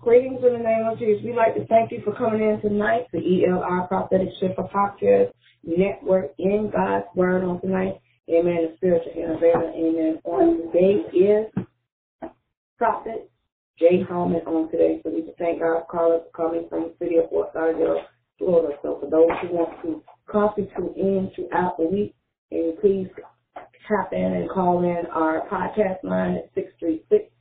Greetings in the name of Jesus. We'd like to thank you for coming in tonight, the ELR Prophetic Shift Podcast Network in God's Word on tonight. Amen. The spiritual innovator. Amen. On today is Prophet Jay Holman on today. So we just thank God for callers coming from the city of Fort Lauderdale, Florida. So for those who want to constantly tune in throughout the week, and please tap in and call in our podcast line at 636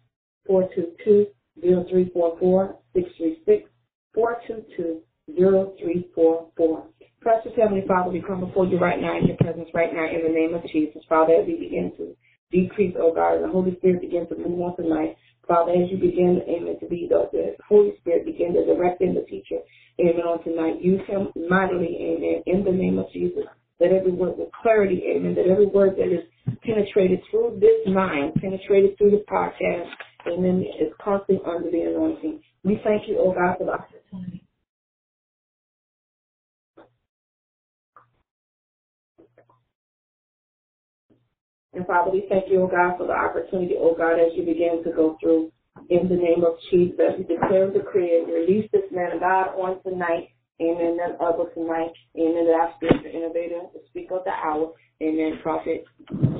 422 0344 636 422 0344. Precious Heavenly Father, we come before you right now in your presence right now in the name of Jesus. Father, as we begin to decrease, oh God, and the Holy Spirit begin to move on tonight. Father, as you begin, amen, to be the, the Holy Spirit begin to direct in the teacher, amen, on tonight. Use him mightily, amen, in the name of Jesus. That every word with clarity, amen, that every word that is penetrated through this mind, penetrated through the podcast, amen, is constantly under the anointing. We thank you, oh God, for the opportunity. And Father, we thank you, oh God, for the opportunity, oh God, as you begin to go through in the name of Jesus, we declare and decree and release this man of God on tonight. Amen. That other tonight. Amen. That our spiritual innovator, the speaker of the hour. Amen. Prophet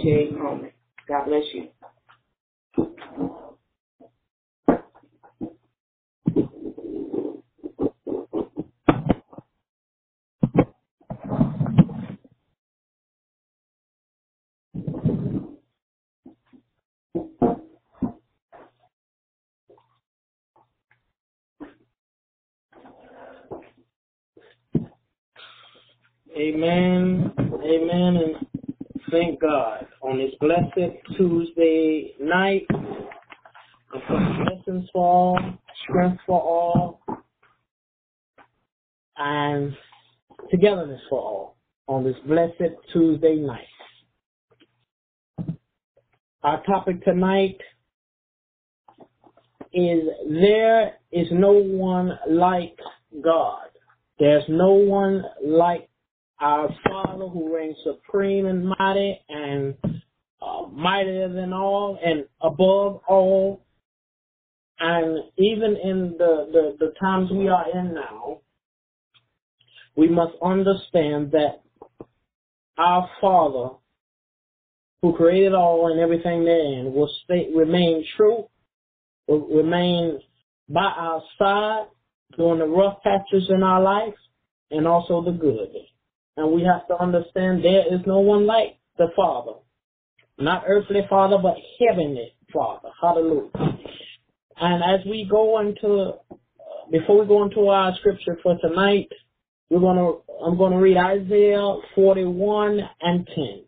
Jay Holman. God bless you. Amen. Amen. And thank God on this blessed Tuesday night. Blessings for all, strength for all, and togetherness for all on this blessed Tuesday night. Our topic tonight is there is no one like God. There's no one like our Father who reigns supreme and mighty and uh, mightier than all and above all. And even in the, the, the times we are in now, we must understand that our Father who created all and everything therein will stay, remain true, will remain by our side during the rough patches in our life and also the good. And we have to understand there is no one like the Father. Not earthly Father, but heavenly Father. Hallelujah. And as we go into, before we go into our scripture for tonight, we're gonna, I'm gonna read Isaiah 41 and 10.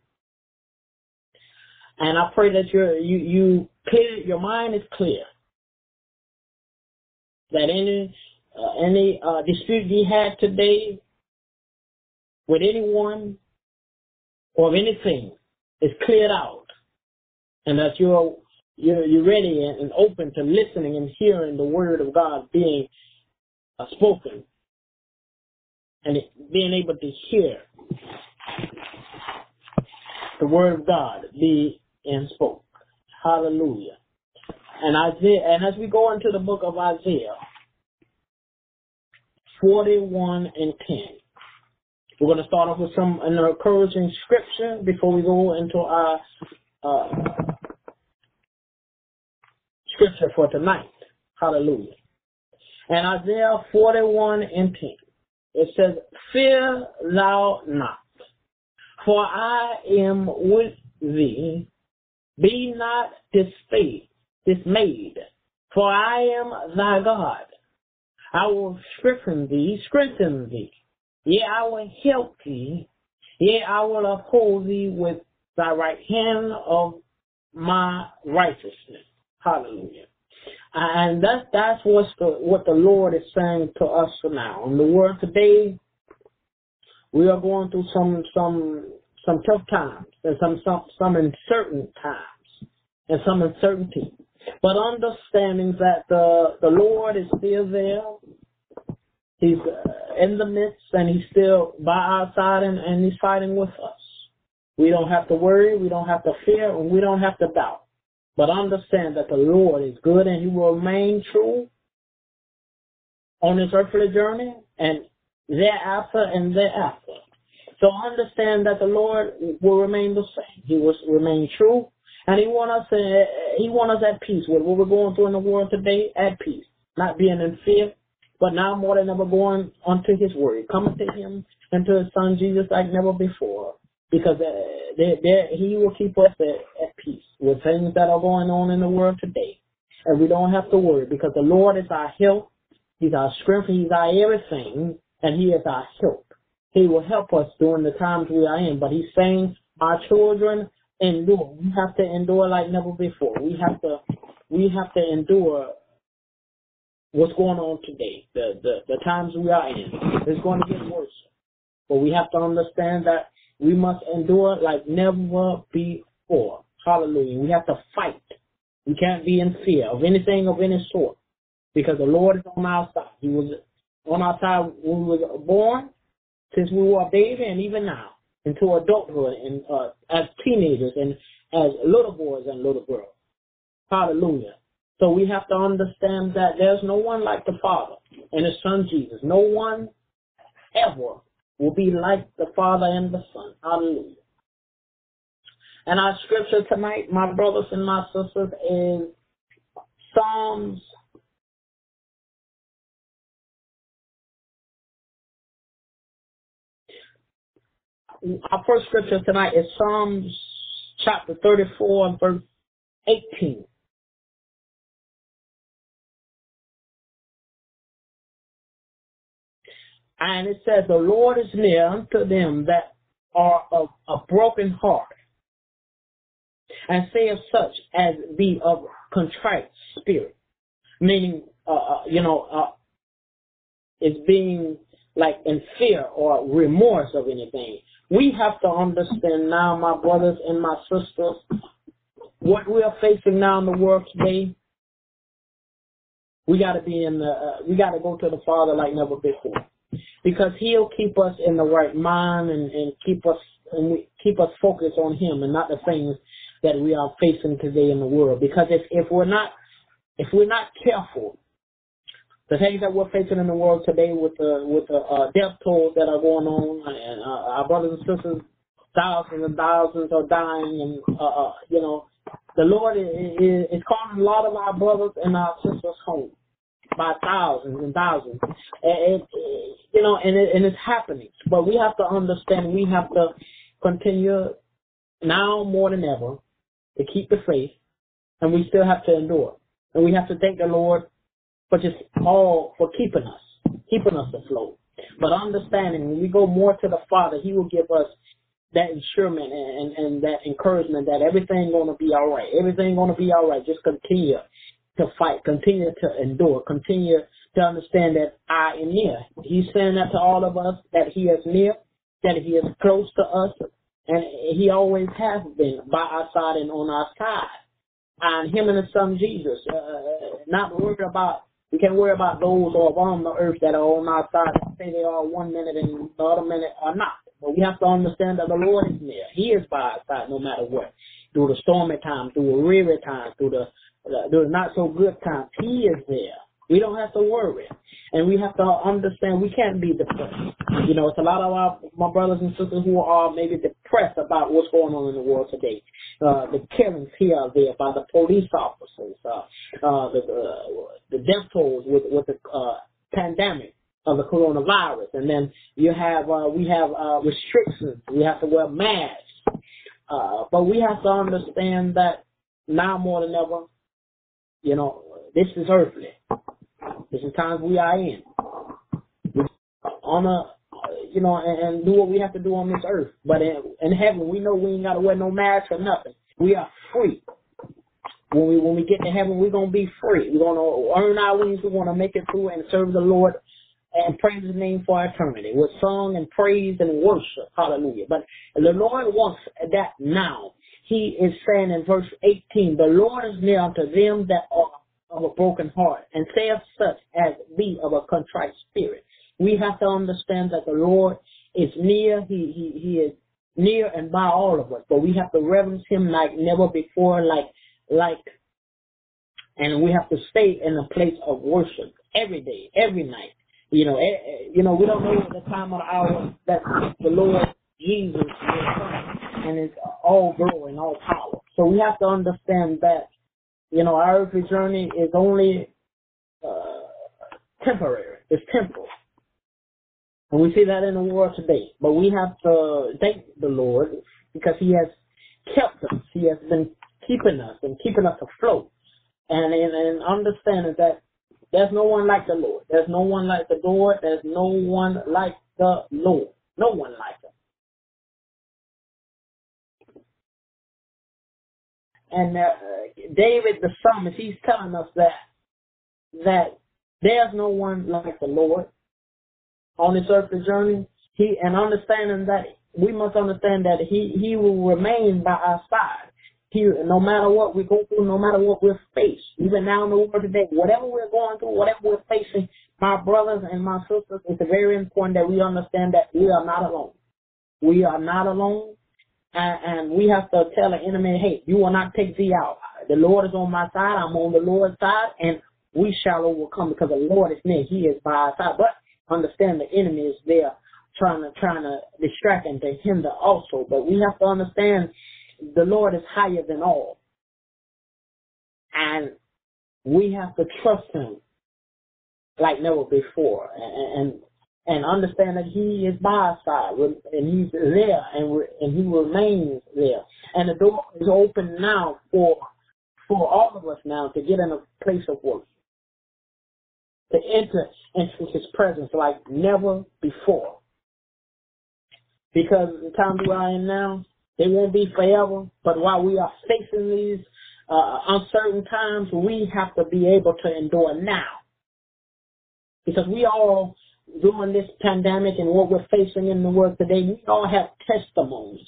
And I pray that you're, you, you clear, your mind is clear. That any, uh, any, uh, dispute you had today with anyone or anything is cleared out, and that you're you're, you're ready and, open to listening and hearing the word of God being uh, spoken, and being able to hear the word of God be and spoke. Hallelujah. And Isaiah, and as we go into the book of Isaiah, 41 and 10. We're going to start off with some an encouraging scripture before we go into our uh, scripture for tonight. Hallelujah. And Isaiah 41 and 10. It says, Fear thou not, for I am with thee. Be not dismayed, dismayed, for I am thy God. I will strengthen thee, strengthen thee. Yea, I will help thee. Yea, I will uphold thee with thy right hand of my righteousness. Hallelujah. And that's that's what's the, what the Lord is saying to us now. In the world today, we are going through some some some tough times and some some some uncertain times and some uncertainty. But understanding that the the Lord is still there, He's uh, in the midst, and He's still by our side, and, and He's fighting with us. We don't have to worry, we don't have to fear, and we don't have to doubt. But understand that the Lord is good, and He will remain true on this earthly journey and thereafter and thereafter. So understand that the Lord will remain the same. He will remain true, and He want us. Uh, he want us at peace with what we're going through in the world today. At peace, not being in fear, but now more than ever going unto His Word, coming to Him and to His Son Jesus like never before. Because uh, they, they, He will keep us at, at peace with things that are going on in the world today, and we don't have to worry because the Lord is our help. He's our strength. He's our everything, and He is our help. He will help us during the times we are in. But he's saying our children endure. We have to endure like never before. We have to we have to endure what's going on today. The the, the times we are in. It's going to get worse. But we have to understand that we must endure like never before. Hallelujah. We have to fight. We can't be in fear of anything of any sort. Because the Lord is on our side. He was on our side when we were born since we were a baby and even now into adulthood and uh, as teenagers and as little boys and little girls. Hallelujah. So we have to understand that there's no one like the Father and His Son Jesus. No one ever will be like the Father and the Son. Hallelujah. And our scripture tonight, my brothers and my sisters, is Psalms our first scripture tonight is Psalms chapter 34 and verse 18. And it says, The Lord is near unto them that are of a broken heart, and say of such as be of contrite spirit. Meaning, uh, uh you know, uh, is being like in fear or remorse of anything. We have to understand now, my brothers and my sisters, what we are facing now in the world today. We got to be in the. Uh, we got to go to the Father like never before, because He'll keep us in the right mind and, and keep us and we, keep us focused on Him and not the things that we are facing today in the world. Because if if we're not if we're not careful, the things that we're facing in the world today with the with the uh, death tolls that are going on, and uh, our brothers and sisters, thousands and thousands are dying, and uh, uh, you know, the Lord is, is, is calling a lot of our brothers and our sisters home by thousands and thousands, and, and you know, and it, and it's happening. But we have to understand, we have to continue now more than ever to keep the faith, and we still have to endure, and we have to thank the Lord for just all for keeping us, keeping us afloat. But understanding when we go more to the Father, He will give us that ensurement and, and, and that encouragement that everything's gonna be all right. Everything's gonna be all right. Just continue to fight, continue to endure, continue to understand that I am near. He's saying that to all of us that He is near, that He is close to us, and He always has been by our side and on our side. And Him and His Son Jesus, uh, not worried about we can't worry about those who are on the earth that are on our side say they are one minute and the other minute are not. But we have to understand that the Lord is near. He is by our side no matter what. Through the stormy times, through the weary times, through the, the not so good times, He is there. We don't have to worry. And we have to understand we can't be depressed. You know, it's a lot of our, my brothers and sisters who are maybe depressed about what's going on in the world today. Uh, the killings here or there by the police officers, uh, uh, the, uh, the death tolls with, with the, uh, pandemic of the coronavirus. And then you have, uh, we have, uh, restrictions. We have to wear masks. Uh, but we have to understand that now more than ever, you know, this is earthly. This is times we are in. On a, you know, and, and do what we have to do on this earth. But in, in heaven, we know we ain't got to wear no mask or nothing. We are free. When we when we get to heaven, we're gonna be free. We're gonna earn our wings. We're gonna make it through and serve the Lord and praise His name for eternity with song and praise and worship. Hallelujah. But the Lord wants that now. He is saying in verse 18, the Lord is near unto them that are of a broken heart, and saith such as be of a contrite spirit. We have to understand that the Lord is near. He he he is near and by all of us, but we have to reverence Him like never before, like like, and we have to stay in a place of worship. every day, every night. You know, eh, eh, you know, we don't know the time the hour that the Lord Jesus will come and it's all glory and all power. So we have to understand that, you know, our earthly journey is only uh, temporary. It's temporal. And we see that in the world today. But we have to thank the Lord because He has kept us. He has been keeping us and keeping us afloat. And, and, and understanding that there's no one like the Lord. There's no one like the Lord. There's no one like the Lord. No one like And uh, David the psalmist, he's telling us that that there's no one like the Lord on this earthly journey. He and understanding that we must understand that he he will remain by our side. He, no matter what we go through, no matter what we're faced, even now in the world today, whatever we're going through, whatever we're facing, my brothers and my sisters, it's very important that we understand that we are not alone. We are not alone, and, and we have to tell the enemy, hey, you will not take thee out. The Lord is on my side. I'm on the Lord's side, and we shall overcome because the Lord is near. He is by our side. But understand the enemy is there trying to trying to distract and to hinder also. But we have to understand the Lord is higher than all. And we have to trust him like never before and, and, and understand that he is by our side and he's there and, and he remains there. And the door is open now for, for all of us now to get in a place of worship, To enter into his presence like never before. Because the time we are in now, they won't be forever. But while we are facing these uh, uncertain times, we have to be able to endure now. Because we all, during this pandemic and what we're facing in the world today, we all have testimonies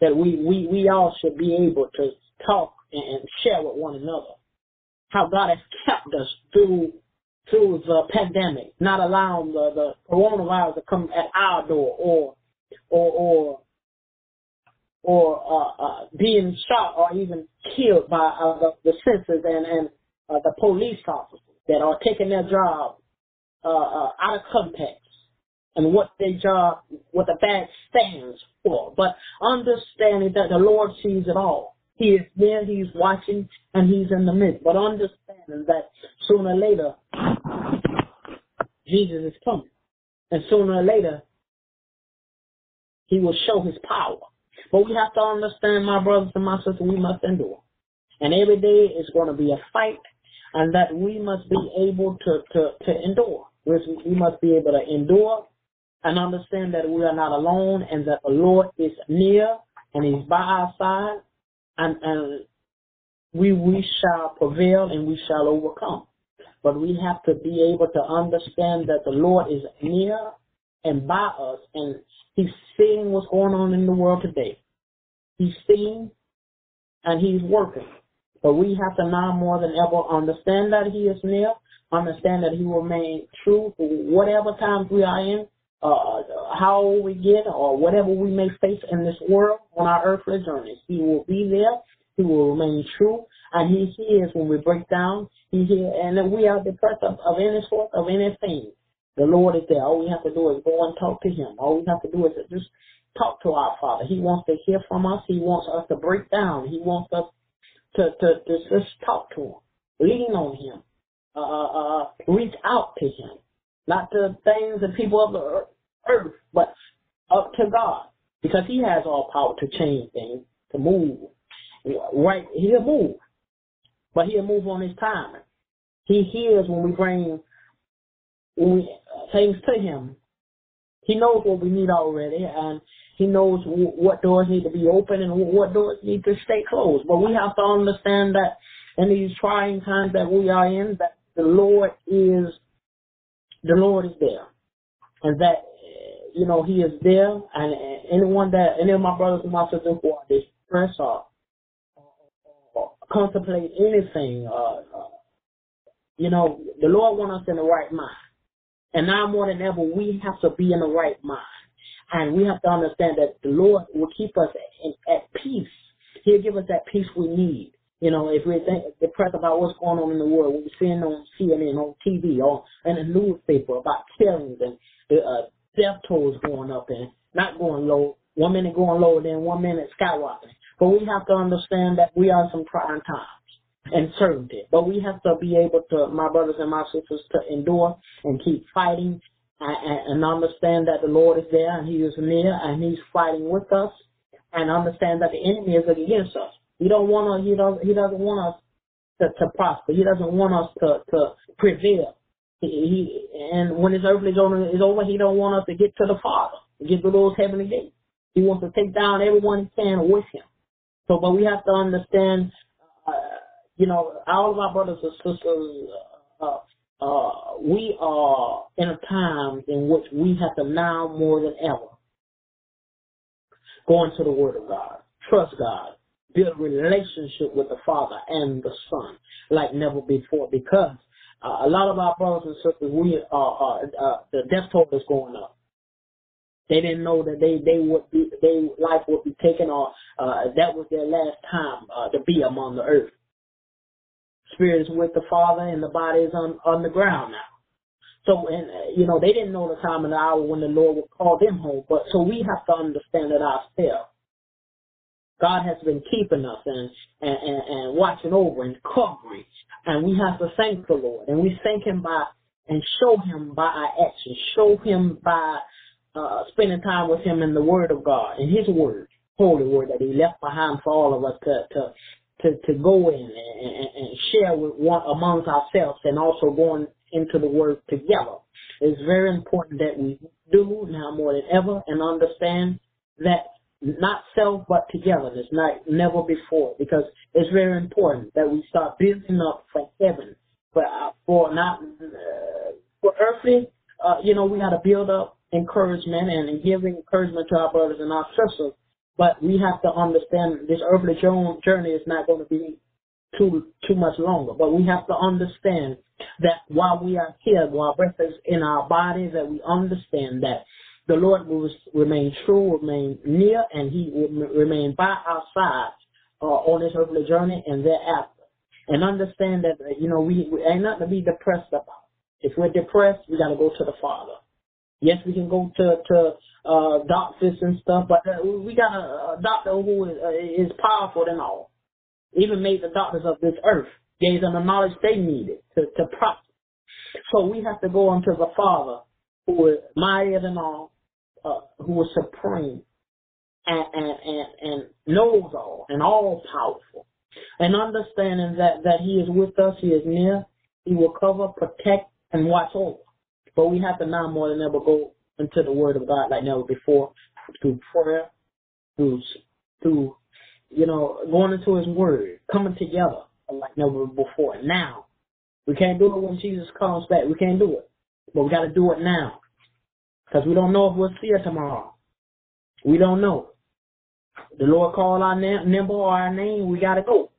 that we, we, we all should be able to talk and share with one another. How God has kept us through through the pandemic, not allowing the, the coronavirus to come at our door or or or or uh, uh, being shot or even killed by uh, the, the censors and, and uh, the police officers that are taking their job uh, uh, out of context and what their job, what the badge stands for. But understanding that the Lord sees it all. He is there, He's watching, and He's in the midst. But understanding that sooner or later, Jesus is coming. And sooner or later, He will show His power. But we have to understand, my brothers and my sisters, we must endure. And every day is going to be a fight, and that we must be able to, to, to endure. We must be able to endure and understand that we are not alone and that the Lord is near and He's by our side, and, and we, we shall prevail and we shall overcome. But we have to be able to understand that the Lord is near and by us, and He's seeing what's going on in the world today. He's seeing and He's working. But we have to now more than ever understand that He is near, understand that He will remain true for whatever times we are in, uh, how old we get, or whatever we may face in this world on our earthly journeys. He will be there. He will remain true, and He hears when we break down. He hears, and if we are depressed of, of any sort of anything, the Lord is there. All we have to do is go and talk to Him. All we have to do is just talk to our Father. He wants to hear from us. He wants us to break down. He wants us to, to, to just talk to Him, lean on Him, uh, uh, uh, reach out to Him. Not to things and people of the earth, but up to God. Because He has all power to change things, to move. Right, He'll move. But He'll move on His time. He hears when we bring when we, things to Him. He knows what we need already, and He knows what doors need to be open and what doors need to stay closed. But we have to understand that in these trying times that we are in, that the Lord is the Lord is there, and that you know He is there, and anyone that any of my brothers and my sisters who are distressed or, or contemplate anything, uh, uh, you know, the Lord wants us in the right mind. And now more than ever, we have to be in the right mind. And we have to understand that the Lord will keep us in, at peace. He'll give us that peace we need. You know, if we're think, depressed about what's going on in the world, what we're seeing on CNN, on TV, or in the newspaper about killings and uh, death tolls going up and not going low. One minute going lower, then one minute skyrocketing. But we have to understand that we are in some trying times and certainty. But we have to be able to, my brothers and my sisters, to endure and keep fighting and, and understand that the Lord is there and He is near and He's fighting with us and understand that the enemy is against us. He don't want us. He doesn't. He doesn't want us to, to prosper. He doesn't want us to to prevail. He, he and when his earthly journey is over, he don't want us to get to the Father, get to those heavenly gates. He wants to take down everyone he can with him. So, but we have to understand, uh, you know, all of our brothers and sisters, uh, uh, we are in a time in which we have to now more than ever go into the Word of God, trust God, build relationship with the Father and the Son like never before because uh, a lot of our brothers and sisters, we are, uh, uh, the death toll is going up. They didn't know that they they would be their life would be taken or uh, that was their last time uh, to be among the earth. Spirit is with the Father and the body is on on the ground now. So and uh, you know they didn't know the time and the hour when the Lord would call them home. But so we have to understand that ourselves. God has been keeping us and, and, and, and watching over and covering. And we have to thank the Lord. And we thank Him by and show Him by our actions. Show Him by uh, spending time with Him in the Word of God, in His Word, Holy Word that He left behind for all of us to to to, to go in and, and, and share with one amongst ourselves, and also going into the Word together. It's very important that we do now more than ever and understand that not self but togetherness, not never before, because it's very important that we start building up for heaven, for uh, for not uh, for earthly. Uh, you know, we got to build up encouragement and giving encouragement to our brothers and our sisters, but we have to understand this earthly journey is not going to be too too much longer. But we have to understand that while we are here, while breath is in our bodies, that we understand that the Lord will remain true, remain near, and He will remain by our side uh, on this earthly journey and thereafter. And understand that you know we, we ain't nothing to be depressed about. If we're depressed, we got to go to the Father. Yes, we can go to to uh, doctors and stuff, but uh, we got a, a doctor who is, uh, is powerful than all. Even made the doctors of this earth, gave them the knowledge they needed to to prosper. So we have to go unto the Father, who is mightier than all, uh, who is supreme and, and, and, and knows all and all powerful. And understanding that, that he is with us, he is near, he will cover, protect, and watch over. But we have to now more than ever go into the word of God like never before, through prayer, through, through, you know, going into his word, coming together like never before. Now, we can't do it when Jesus comes back. We can't do it. But we got to do it now. Because we don't know if we'll see her tomorrow. We don't know. The Lord called our name, or our name, we gotta go.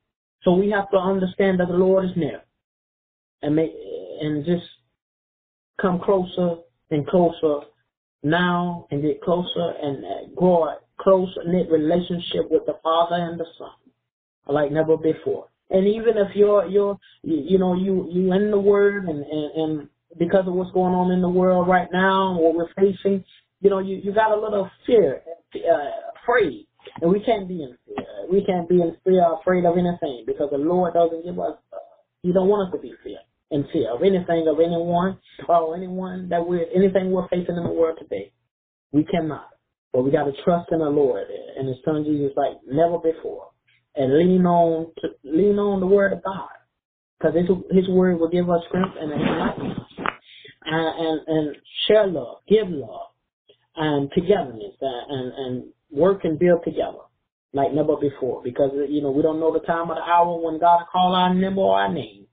So we have to understand that the Lord is near. And make, and just come closer and closer now and get closer and grow a close knit relationship with the Father and the Son like never before. And even if you're you're you know you you in the Word and and, and because of what's going on in the world right now, what we're facing, you know, you, you got a little fear, uh, afraid. And we can't be in fear. We can't be in fear or afraid of anything because the Lord doesn't give us, uh, He don't want us to be fear in fear of anything, of anyone, or anyone that we're, anything we're facing in the world today. We cannot. But we got to trust in the Lord and His Son Jesus like never before, and lean on to lean on the Word of God, because His His Word will give us strength and enlighten us and, and, and share love, give love, and togetherness, and, and, and work and build together like never before. Because you know we don't know the time or the hour when God call our name or our name,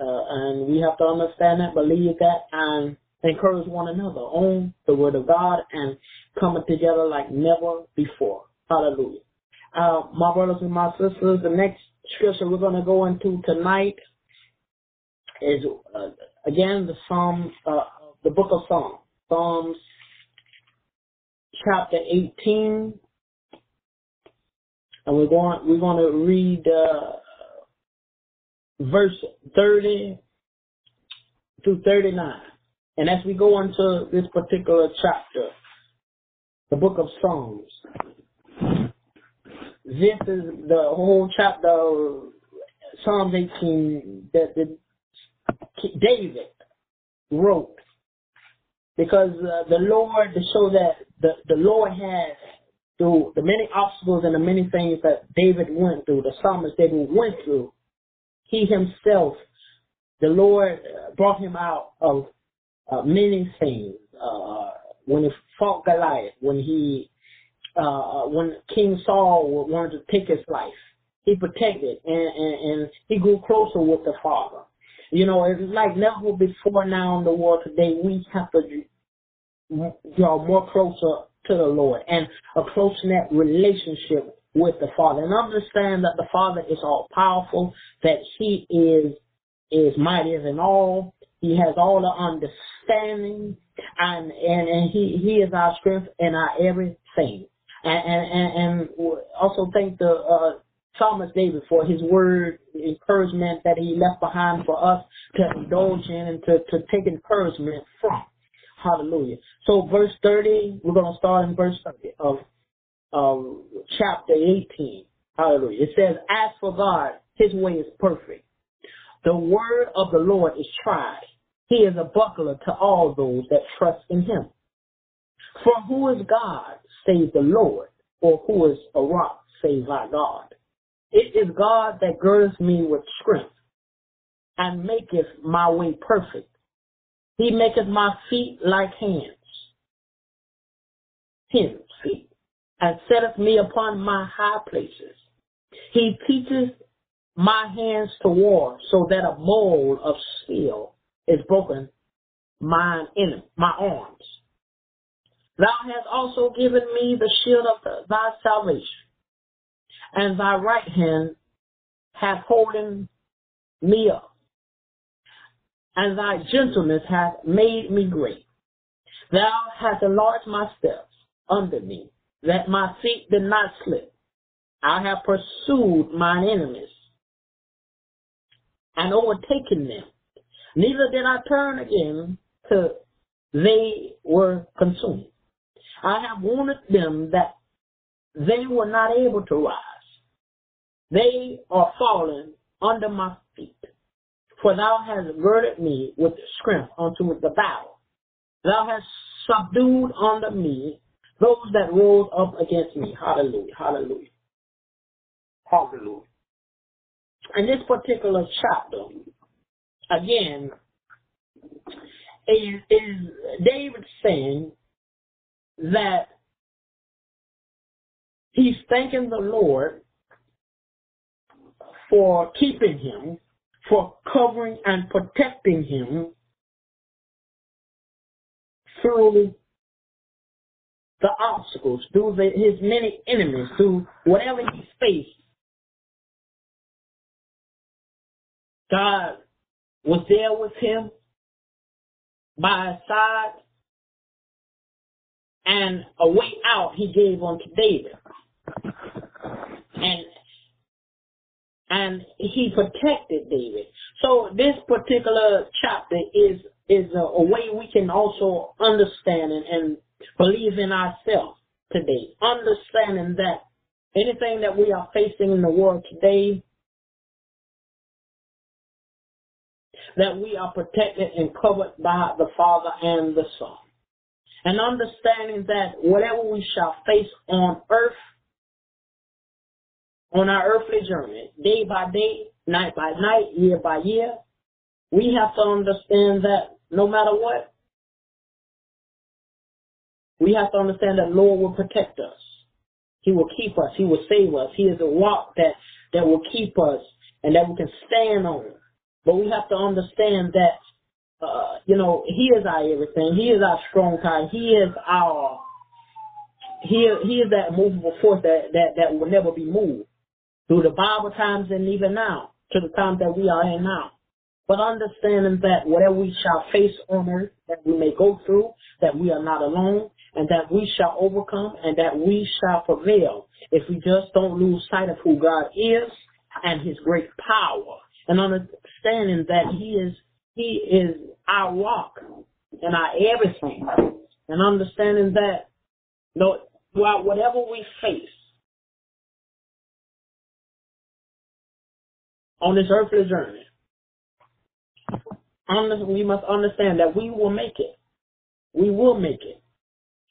uh, and we have to understand that, believe that, and encourage one another on the Word of God and coming together like never before. Hallelujah. Uh, my brothers and my sisters, the next scripture we're going to go into tonight is uh, again the Psalm, uh, the book of Psalms, Psalms chapter 18, and we're going we're going to read uh, verse 30 through 39. And as we go into this particular chapter, the book of Psalms, this is the whole chapter, Psalms 18, that, that David wrote. Because uh, the Lord, to show that the, the Lord has, through the many obstacles and the many things that David went through, the psalmist David went through, he himself, the Lord brought him out of uh, many things. Uh, when he fought Goliath, when he, uh, when King Saul wanted to take his life, he protected and, and, and he grew closer with the Father. You know, it's like never before now in the world today, we have to draw more closer to the Lord and a close relationship with the Father. And understand that the Father is all powerful, that He is is mightier than all. He has all the understanding and and, and he, he is our strength and our everything. And and, and also thank the uh, psalmist David for his word encouragement that he left behind for us to indulge in and to, to take encouragement from. Hallelujah. So verse 30, we're going to start in verse 30 of, of chapter 18. Hallelujah. It says, As for God, his way is perfect. The word of the Lord is tried. He is a buckler to all those that trust in him. For who is God save the Lord, or who is a rock save our God? It is God that girds me with strength and maketh my way perfect. He maketh my feet like hands, his feet, and setteth me upon my high places. He teacheth my hands to war, so that a mold of steel is broken mine in my arms. Thou hast also given me the shield of the, thy salvation, and thy right hand hath holden me up and thy gentleness hath made me great. Thou hast enlarged my steps under me, that my feet did not slip. I have pursued mine enemies and overtaken them. Neither did I turn again till they were consumed. I have warned them that they were not able to rise. They are fallen under my feet. For thou hast girded me with strength unto the battle. Thou hast subdued under me those that rose up against me. Hallelujah. Hallelujah. Hallelujah. In this particular chapter, again, is, is David saying that he's thanking the Lord for keeping him for covering and protecting him through the obstacles, through the, his many enemies, through whatever he faced. God was there with him by his side, and a way out he gave unto David. And and he protected David. So this particular chapter is is a, a way we can also understand and, and believe in ourselves today. Understanding that anything that we are facing in the world today, that we are protected and covered by the Father and the Son. And understanding that whatever we shall face on earth on our earthly journey, day by day, night by night, year by year, we have to understand that no matter what, we have to understand that Lord will protect us. He will keep us. He will save us. He is a rock that, that will keep us and that we can stand on. But we have to understand that, uh, you know, He is our everything. He is our strong tie. He is our, He, he is that movable force that, that, that will never be moved through the Bible times and even now, to the time that we are in now. But understanding that whatever we shall face on earth, that we may go through, that we are not alone, and that we shall overcome, and that we shall prevail if we just don't lose sight of who God is and His great power and understanding that He is He is our rock and our everything, and understanding that Lord, throughout whatever we face on this earthly journey, we must understand that we will make it. We will make it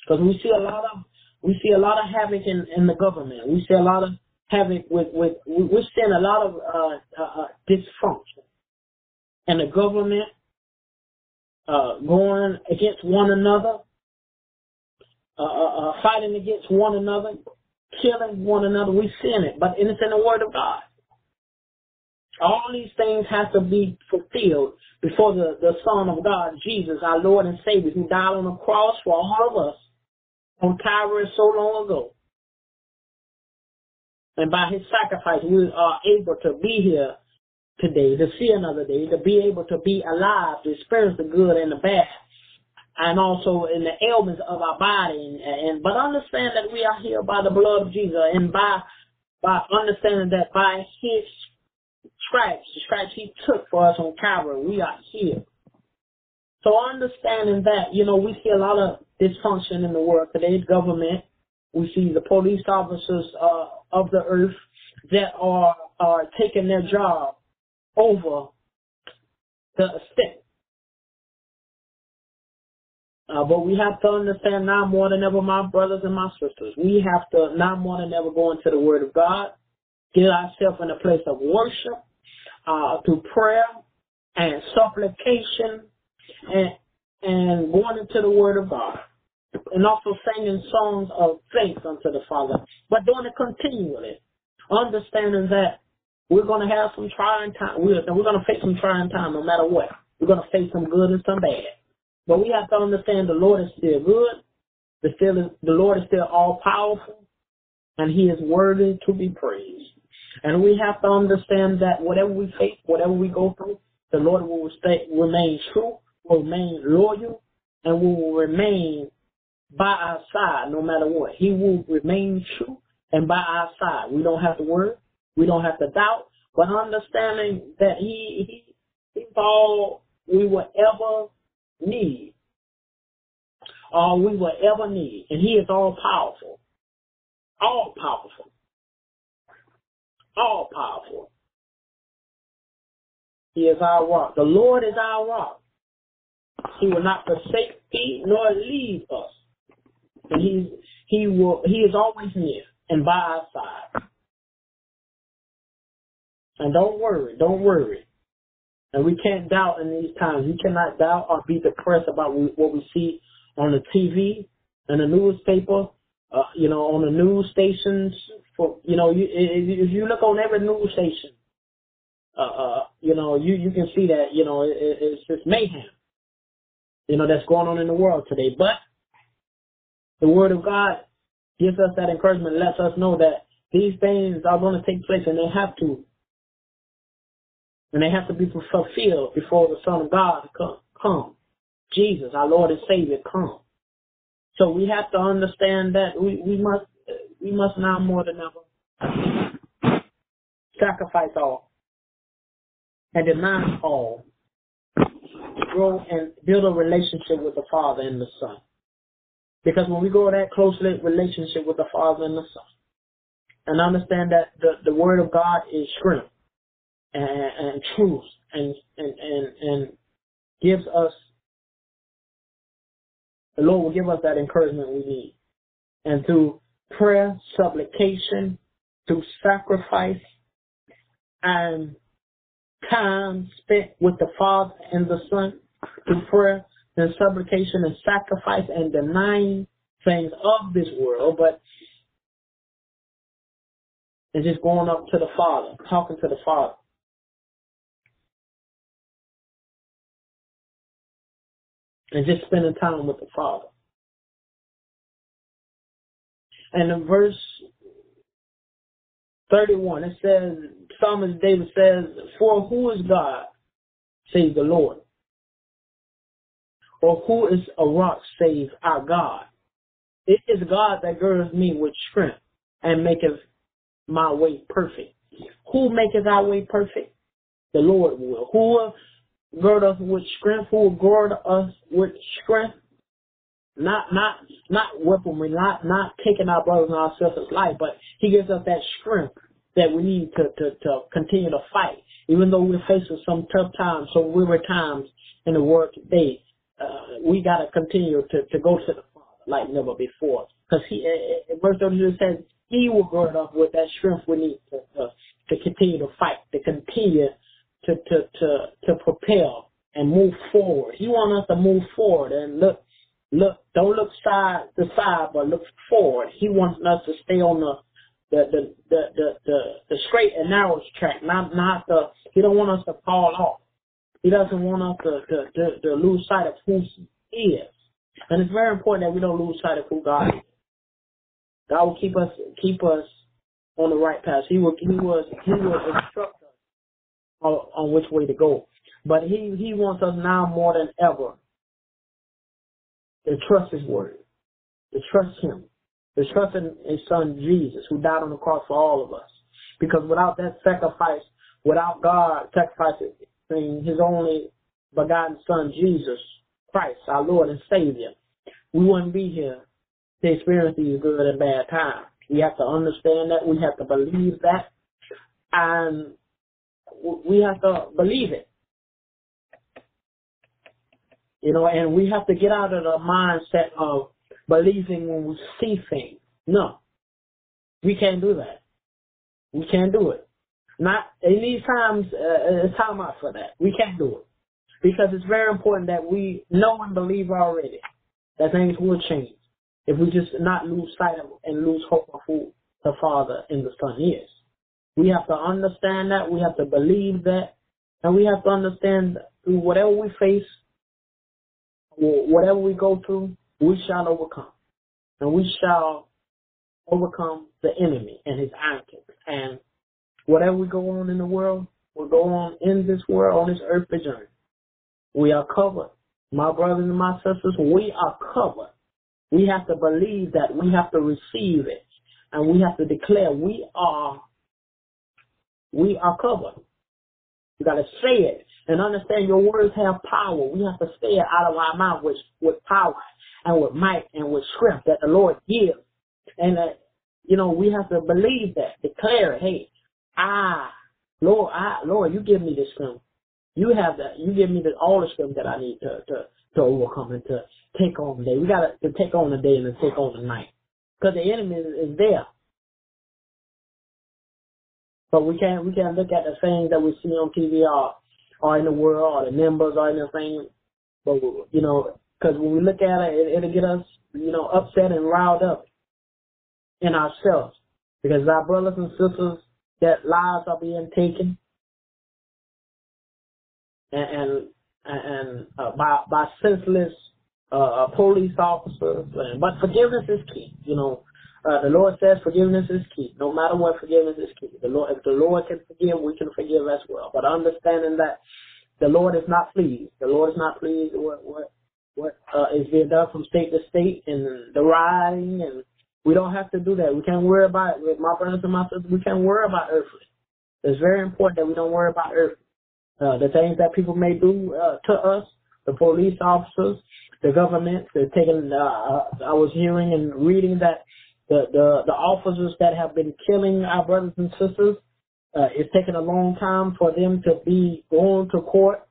because we see a lot of we see a lot of havoc in, in the government. We see a lot of havoc with with we're seeing a lot of uh, uh, uh, dysfunction and the government uh, going against one another, uh, uh, fighting against one another, killing one another. We're seeing it, but it's in the Word of God. All these things have to be fulfilled before the, the Son of God, Jesus, our Lord and Savior, who died on the cross for all of us on Calvary so long ago. And by his sacrifice, we are able to be here today, to see another day, to be able to be alive, to experience the good and the bad, and also in the ailments of our body. And, and but understand that we are here by the blood of Jesus, and by by understanding that by his stripes, the stripes he took for us on Calvary, we are here. So understanding that, you know, we see a lot of dysfunction in the world. Today's government, we see the police officers uh, of the earth that are are taking their job over the state. Uh, but we have to understand now more than ever, my brothers and my sisters, we have to now more than ever go into the Word of God, get ourselves in a place of worship, uh, through prayer and supplication, and and going into the Word of God and also singing songs of thanks unto the Father, but doing it continually, understanding that we're going to have some trying time. We're, we're going to face some trying time no matter what. We're going to face some good and some bad. But we have to understand the Lord is still good. The, still the Lord is still all powerful, and He is worthy to be praised. And we have to understand that whatever we face, whatever we go through, the Lord will stay, remain true, will remain loyal, and will remain by our side no matter what. He will remain true and by our side. We don't have to worry. We don't have to doubt, but understanding that he, he, he's all we will ever need. All we will ever need. And he is all powerful. All powerful. All powerful. He is our rock. The Lord is our rock. He will not forsake thee nor leave us and he's he will he is always near and by our side. And don't worry, don't worry. And we can't doubt in these times. We cannot doubt or be depressed about what we see on the TV and the newspaper, uh, you know, on the news stations. For you know, you, if you look on every news station, uh, uh, you know, you you can see that you know it, it's just mayhem. You know that's going on in the world today. But the Word of God gives us that encouragement, lets us know that these things are going to take place and they have to. And they have to be fulfilled before the Son of God come. come. Jesus, our Lord and Savior, come. So we have to understand that we, we must we must now more than ever. Sacrifice all. And deny all. To grow and build a relationship with the Father and the Son. Because when we go that closely relationship with the Father and the Son, and understand that the, the Word of God is strength and, and truth and, and, and, and gives us, the Lord will give us that encouragement we need. And through prayer, supplication, through sacrifice, and time spent with the Father and the Son, through prayer, and supplication and sacrifice and denying things of this world, but and just going up to the Father, talking to the Father. And just spending time with the Father. And in verse 31, it says, Psalmist David says, For who is God, save the Lord? or who is a rock save our God? It is God that girdeth me with strength and maketh my way perfect. Who maketh our way perfect? The Lord will. Who gird us with strength? Who will gird us with strength? Not not not weaponry, not not taking our brothers and our sisters' life, but He gives us that strength that we need to to, to continue to fight, even though we're facing some tough times, some weary times in the world today. Uh, we got to continue to to go to the Father like never before, because He, uh, verse 32 says, He will gird us with that strength we need to to, to continue to fight, to continue to to to to propel and move forward. He wants us to move forward and look look don't look side to side but look forward. He wants us to stay on the the the the the, the, the straight and narrow track, not not the he don't want us to fall off. He doesn't want us to to, to, to lose sight of who he is. And it's very important that we don't lose sight of who God is. God will keep us keep us on the right path. He will he was he will instruct on, which way to go. But he he wants us now more than ever to trust his word, to trust him, to trust in his son Jesus who died on the cross for all of us. Because without that sacrifice, without God sacrificing his only begotten son Jesus Christ, our Lord and Savior, we wouldn't be here to experience these good and bad times. We have to understand that. We have to believe that. And we have to believe it. You know, and we have to get out of the mindset of believing when we see things. No. We can't do that. We can't do it. Not in these times, uh, it's time out for that. We can't do it. Because it's very important that we know and believe already that things will change if we just not lose sight of and lose hope of who the Father and the Son is. We have to understand that. We have to believe that. And we have to understand through whatever we face, whatever we go through, we shall overcome. And we shall overcome the enemy and his antics. And whatever we go on in the world, we go on in this world, on this earthly journey. We are covered. My brothers and my sisters, we are covered. We have to believe that. We have to receive it. And we have to declare we are we are covered. You gotta say it and understand your words have power. We have to say it out of our mouth with, with power and with might and with strength that the Lord gives. And that, you know, we have to believe that, declare it. Hey, ah, Lord, I, Lord, you give me the strength. You have that. You give me the, all the strength that I need to, to, to overcome and to take on the day. We got to take on the day and to take on the night. Because the enemy is, is there. But we can't we can't look at the things that we see on TV or, or in the world or the numbers or anything. But you know, because when we look at it, it, it'll get us you know upset and riled up in ourselves because our brothers and sisters that lives are being taken and and, and uh, by by senseless uh, police officers. But forgiveness is key. You know, uh, the Lord says forgiveness is key. No matter what, forgiveness is key. The Lord, if the Lord can forgive, we can forgive as well. But understanding that the Lord is not pleased. The Lord is not pleased with what what uh, is being done from state to state and the rioting, and we don't have to do that. We can't worry about with my brothers and my sisters. We can't worry about earthly. It's very important that we don't worry about earthly. Uh, the things that people may do uh, to us, the police officers, the government, they're taking. Uh, I was hearing and reading that the, the, the officers that have been killing our brothers and sisters, uh, it's taken a long time for them to be going to court.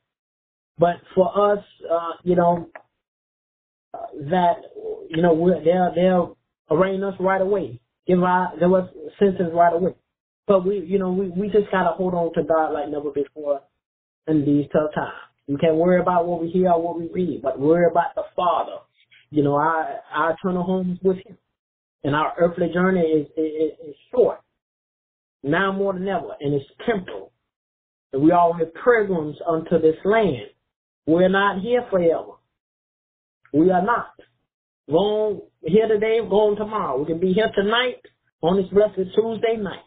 But for us, uh, you know, uh, that, you know, we're, they'll, they'll arraign us right away. Give our, give us sentence right away. But we, you know, we, we just gotta hold on to God like never before in these tough times. We can't worry about what we hear or what we read, but worry about the Father. You know, our, our eternal home is with Him and our earthly journey is, is, is short, now more than ever, and it's temporal. And we all have pilgrims unto this land. We're not here forever. We are not. Going here today, going tomorrow. We can be here tonight on this blessed Tuesday night.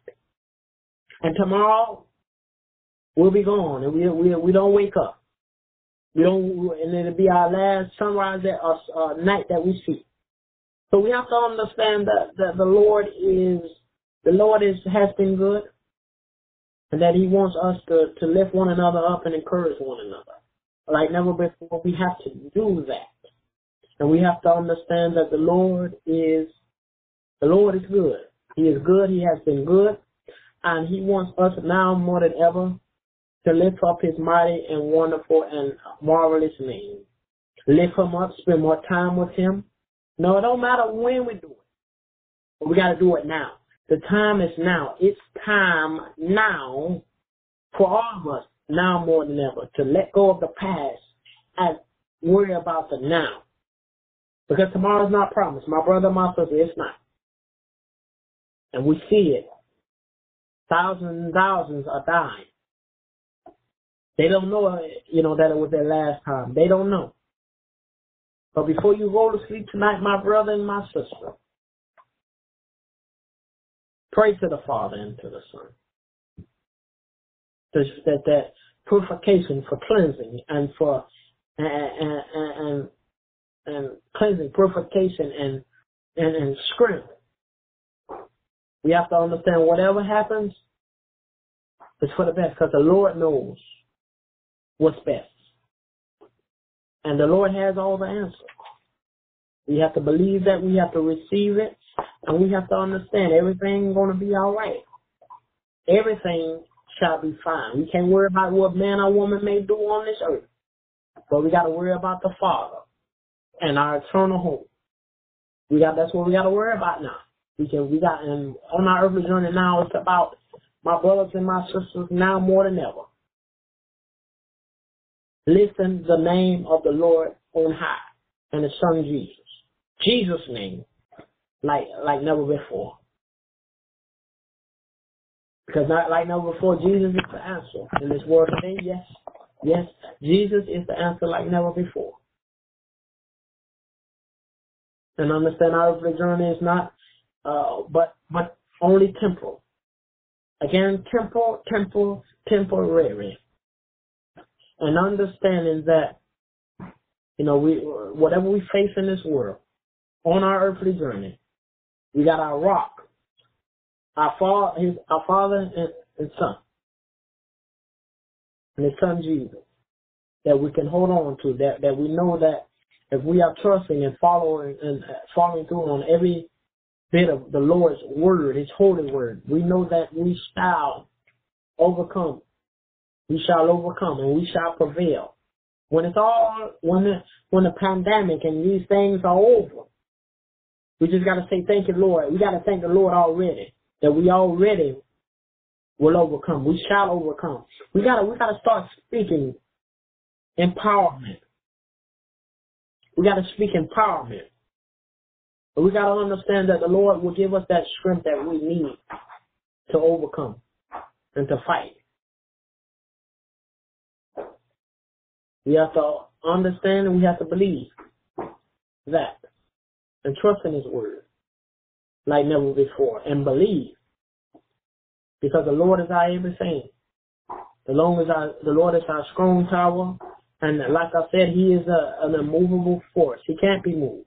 And tomorrow, we'll be gone, and we, we, we don't wake up. We don't, and it'll be our last sunrise at, uh, uh, night that we see. So we have to understand that, that the Lord is the Lord is has been good. and that He wants us to, to lift one another up and encourage one another. Like never before, we have to do that. And we have to understand that the Lord is, the Lord is good. He is good. He has been good. And He wants us now more than ever to lift up His mighty and wonderful and marvelous name. Lift Him up, spend more time with Him. No, it don't matter when we do it. But we got to do it now. The time is now. It's time now for all of us, now more than ever, to let go of the past and worry about the now. Because tomorrow's not promised. My brother, my sister, it's not. And we see it. Thousands and thousands are dying. They don't know, you know, that it was their last time. They don't know. But before you go to sleep tonight, my brother and my sister, Pray to the Father and to the Son. That that purification for cleansing and for and and, and cleansing, purification and and and strength. We have to understand whatever happens is for the best because the Lord knows what's best. And the Lord has all the answers. We have to believe that, we have to receive it, and we have to understand everything going to be all right. Everything shall be fine. We can't worry about what man or woman may do on this earth, but we got to worry about the Father and our eternal home. We got that's what we got to worry about now. Can we got and on our earthly journey now. It's about my brothers and my sisters now more than ever. Listen the name of the Lord on high and His Son Jesus. Jesus' name like like never before. Because not like never before, Jesus is the answer in this world today. Yes, yes, Jesus is the answer like never before. And understand our earthly journey is not, uh, but but only temporal. Again, temporal, temporal, temporary. And understanding that, you know, we whatever we face in this world, on our earthly journey, we got our rock, our father, his, our father and, and son, and his son Jesus, that we can hold on to. That that we know that if we are trusting and following and following through on every bit of the Lord's word, His holy word, we know that we shall overcome. We shall overcome and we shall prevail. When it's all when the when the pandemic and these things are over, we just got to say thank you, Lord. We got to thank the Lord already that we already will overcome. We shall overcome. We got to we got to start speaking empowerment. We got to speak empowerment. But we got to understand that the Lord will give us that strength that we need to overcome and to fight. We have to understand and we have to believe that and trust in His word like never before and believe because the Lord is our everything. The Lord is our, the Lord is our strong tower. And like I said, He is a, an immovable force. He can't be moved.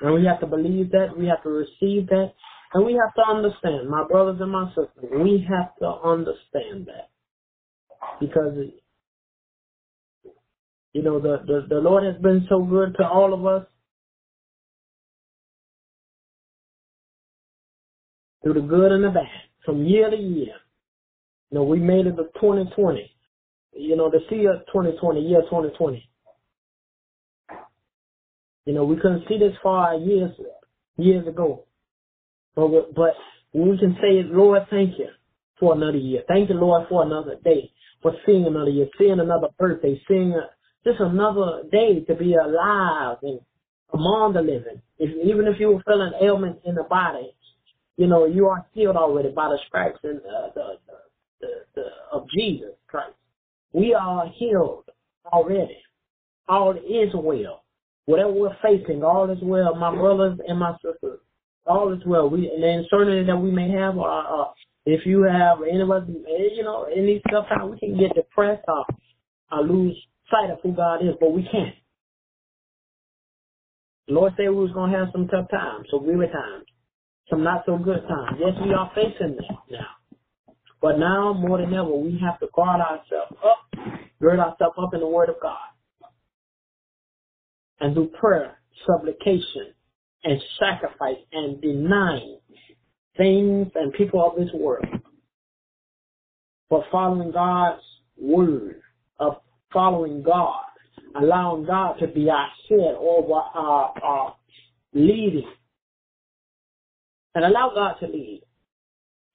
And we have to believe that. We have to receive that. And we have to understand, my brothers and my sisters, we have to understand that because you know the, the the Lord has been so good to all of us through the good and the bad from year to year. You know, we made it to 2020. You know, the year 2020, year 2020. You know, we couldn't see this far years years ago. But but we can say, Lord, thank you for another year. Thank you, Lord, for another day for seeing another year, seeing another birthday, seeing a, just another day to be alive and among the living. If, even if you were feeling ailments in the body, you know, you are healed already by the stripes and uh, the, the, the, the, of Jesus Christ. We are healed already. All is well. Whatever we're facing, all is well. My brothers and my sisters, all is well. We and then certainly that we may have our, uh, if you have any of us, eh, you know, any sometimes we can get depressed or, or lose sight of who God is, but we can't. The Lord said we was to have some tough times, some weary times, some not so good times. Yes, we are facing that now. But now more than ever, we have to guard ourselves up, gird ourselves up in the Word of God. And through prayer, supplication, and sacrifice, and denying things and people of this world. But following God's Word, of following God, allowing God to be our head over our, our leading. And allow God to lead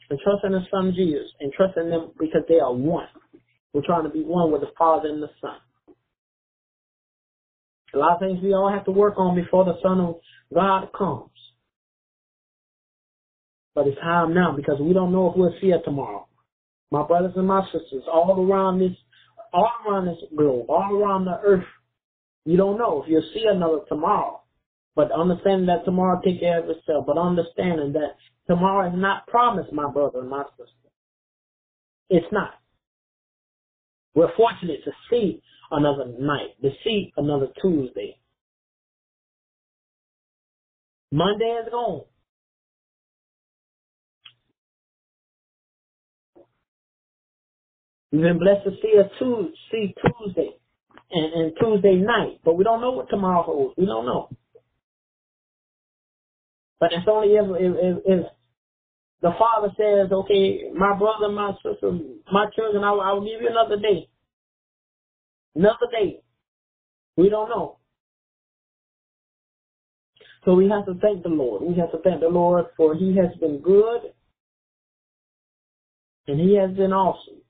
and trust in the Son Jesus and trust in them because they are one. We're trying to be one with the Father and the Son. A lot of things we all have to work on before the Son of God comes. But it's time now because we don't know if we'll see it tomorrow. My brothers and my sisters, all around this, all around this globe, all around the earth, you don't know if you'll see another tomorrow. But understanding that tomorrow take care of itself, but understanding that Tomorrow is not promised, my brother and my sister. It's not. We're fortunate to see another night, to see another Tuesday. Monday is gone. We've been blessed to see a Tuesday, see Tuesday and, and Tuesday night, but we don't know what tomorrow holds. We don't know. But it's only if, if, if the father says, okay, my brother, my sister, my children, I will, I will give you another day. Another day. We don't know. So we have to thank the Lord. We have to thank the Lord for he has been good and he has been awesome.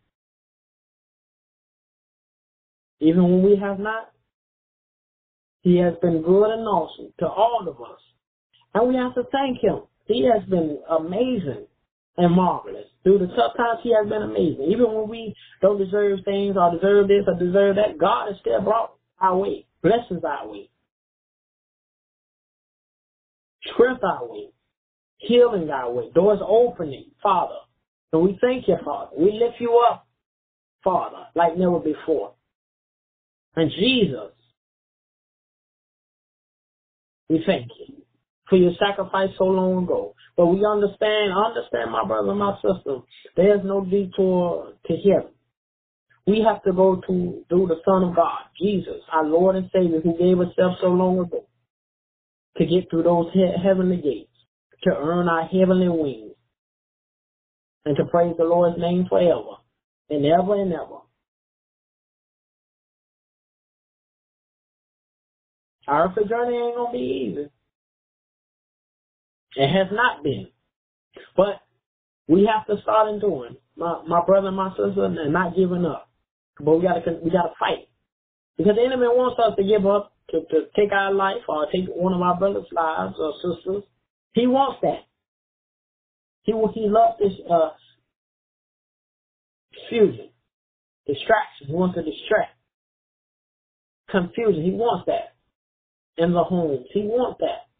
Even when we have not, he has been good and awesome to all of us. And we have to thank him. He has been amazing and marvelous. Through the tough times, he has been amazing. Even when we don't deserve things or deserve this or deserve that, God has still brought our way, blessings our way, strength our way, healing our way, doors opening, Father. And we thank you, Father. We lift you up, Father, like never before. And Jesus, we thank you for your sacrifice so long ago. But we understand, understand, my brother and my sister, there's no detour to heaven. We have to go to through the Son of God, Jesus, our Lord and Savior, who gave Himself so long ago to get through those he- heavenly gates, to earn our heavenly wings, and to praise the Lord's name forever and ever and ever. Our journey ain't gonna be easy. It has not been. But we have to start enduring, my my brother and my sister, and not giving up. But we gotta we gotta fight because the enemy wants us to give up, to, to take our life or take one of our brothers' lives or sisters. He wants that. He will. he loves this uh, confusion, distraction. He wants to distract, confusion. He wants that in the homes. He wants that.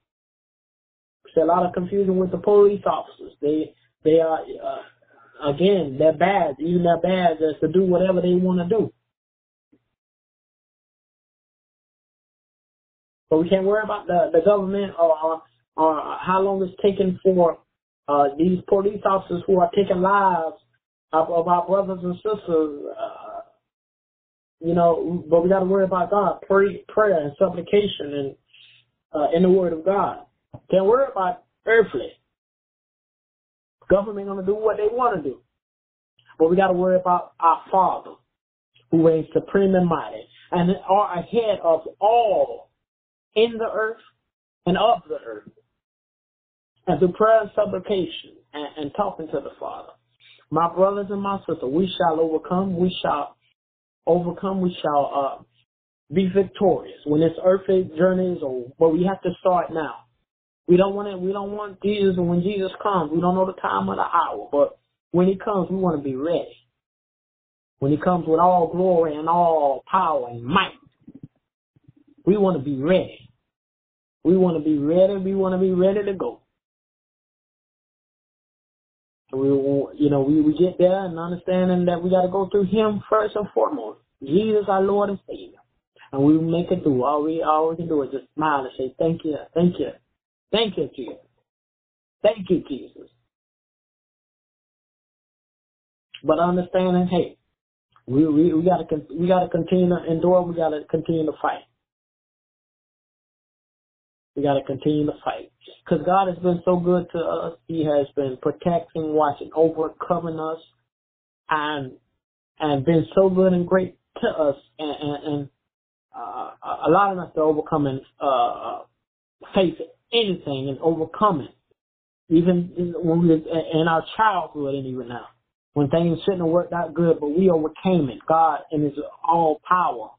A lot of confusion with the police officers. They they are uh, again they're bad, using their badges to do whatever they want to do. But we can't worry about the the government or or how long it's taking for uh, these police officers who are taking lives of, of our brothers and sisters. Uh, you know, but we got to worry about God, pray, prayer and supplication, and uh, in the Word of God. Can't worry about earthly. Government gonna do what they want to do. But we gotta worry about our Father, who reigns supreme and mighty, and are ahead of all in the earth and of the earth. And through prayer and supplication and, and talking to the Father. My brothers and my sisters, we shall overcome, we shall overcome, we shall uh, be victorious when this earthly journey is over. But we have to start now. We don't want to, we don't want Jesus, when Jesus comes, we don't know the time or the hour, but when he comes, we want to be ready. When he comes with all glory and all power and might, we want to be ready. We want to be ready. We want to be ready to go. We, you know, we, we get there and understanding that we got to go through Him first and foremost. Jesus, our Lord and Savior. And we make it through. All we all we can do is just smile and say, Thank you, thank you, thank you, Jesus. Thank you, Jesus. But understanding, hey, we we, we gotta we gotta continue to endure. We gotta continue to fight. We gotta continue to fight because God has been so good to us. He has been protecting, watching, overcoming us, and and been so good and great to us, and and, and uh, allowing us to overcome and uh, face anything and overcome it, even when we in our childhood and even now when things shouldn't have worked out good, but we overcame it. God in His all power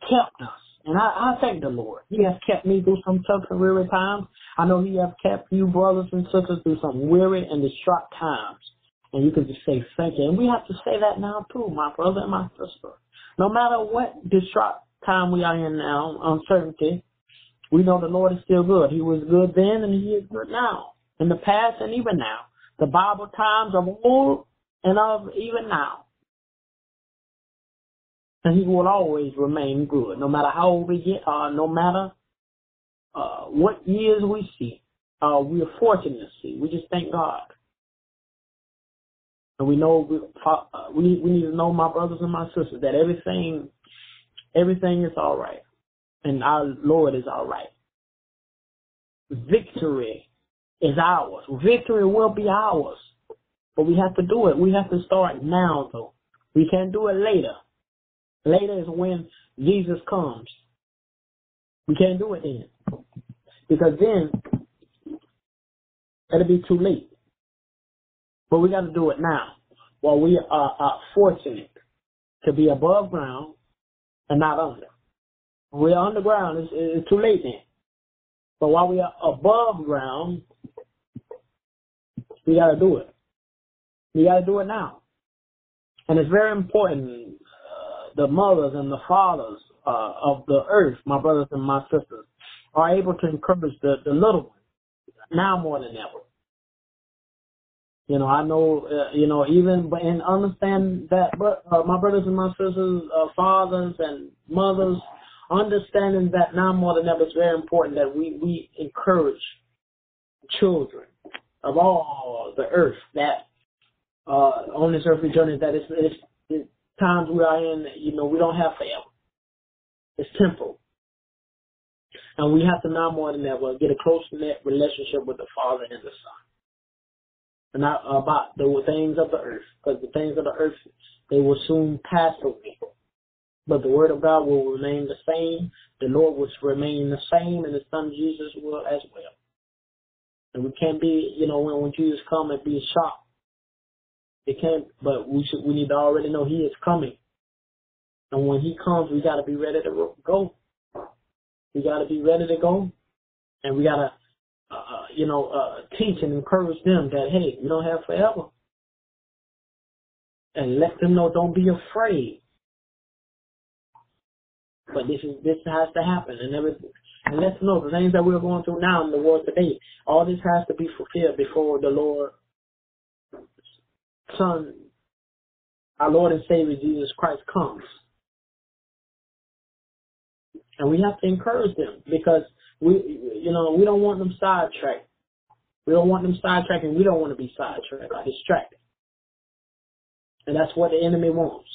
kept us. And I, I thank the Lord. He has kept me through some tough and weary times. I know He has kept you brothers and sisters through some weary and distraught times. And you can just say thank you. And we have to say that now too, my brother and my sister. No matter what distraught time we are in now, uncertainty, we know the Lord is still good. He was good then and He is good now. In the past and even now the Bible times of old and of even now. And he will always remain good, no matter how old we get, uh, no matter uh, what years we see. Uh, we are fortunate to see. We just thank God. And we know we, uh, we we need to know, my brothers and my sisters, that everything everything is all right, and our Lord is all right. Victory is ours. Victory will be ours. But we have to do it. We have to start now, though. We can't do it later. Later is when Jesus comes. We can't do it then. Because then it'll be too late. But we got to do it now while we are, are fortunate to be above ground and not under. We're underground, it's, it's too late then. But while we are above ground, we got to do it. We got to do it now. And it's very important, uh, the mothers and the fathers uh, of the earth, my brothers and my sisters, are able to encourage the, the little ones now more than ever. You know, I know, uh, you know, even and understand that, but uh, my brothers and my sisters, uh, fathers and mothers, understanding that now more than ever, it's very important that we we encourage children of all the earth that uh, on this earthly journey that it's, it's, it's times we are in, you know, we don't have forever. It's temporal. And we have to now more than ever get a close knit relationship with the Father and the Son. And not about the things of the earth, because the things of the earth, they will soon pass away. But the word of God will remain the same. The Lord will remain the same, and the Son Jesus will as well. And we can't be, you know, when, when Jesus come and be shocked. It can't, but we should, we need to already know he is coming. And when he comes, we gotta be ready to go. We gotta be ready to go. And we gotta, uh, uh, you know, uh, teach and encourage them that, hey, you don't have forever. And let them know, don't be afraid. But this is, this has to happen and everything. And let's know the things that we're going through now in the world today, all this has to be fulfilled before the Lord, Son, our Lord and Savior Jesus Christ comes. And we have to encourage them because we, you know, we don't want them sidetracked. We don't want them sidetracked and we don't want to be sidetracked or distracted. And that's what the enemy wants.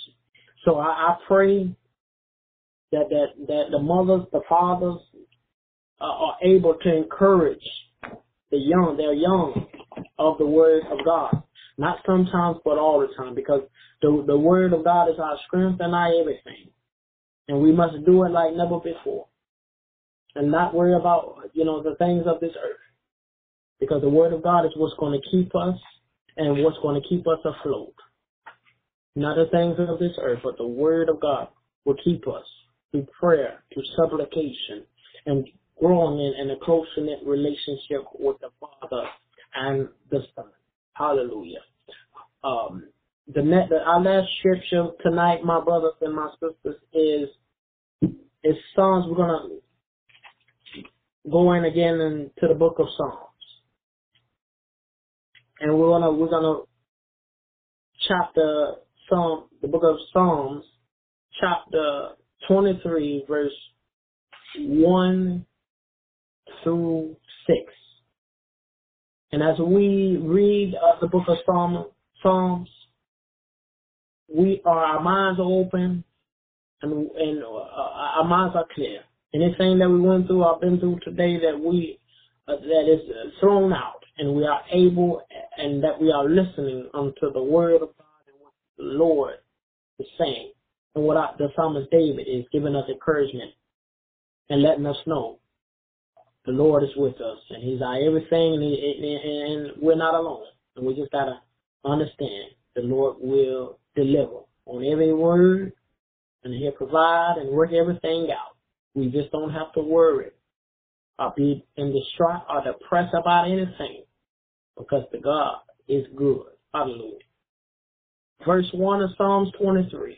So I, I pray that, that, that the mothers, the fathers, uh, are able to encourage the young, they're young, of the word of God. Not sometimes, but all the time, because the the word of God is our strength and our everything, and we must do it like never before, and not worry about you know the things of this earth, because the word of God is what's going to keep us and what's going to keep us afloat. Not the things of this earth, but the word of God will keep us through prayer, through supplication, and growing in, in a close relationship with the Father and the Son. Hallelujah. Um, the, net, the our last scripture tonight, my brothers and my sisters, is is Psalms. We're gonna go in again into the book of Psalms, and we're gonna we're gonna chapter Psalm the book of Psalms, chapter 23, verse 1 through 6. And as we read uh, the book of Psalm, Psalms, we are our minds are open and, and uh, our minds are clear. Anything that we went through, I've been through today, that we uh, that is thrown out, and we are able, and that we are listening unto the word of God and what the Lord is saying, and what I, the psalmist David is giving us encouragement and letting us know the Lord is with us, and He's our everything, and, he, and we're not alone. And we just gotta understand the Lord will deliver on every word, and He'll provide and work everything out. We just don't have to worry or be in distraught or depressed about anything, because the God is good. Hallelujah. Verse 1 of Psalms 23.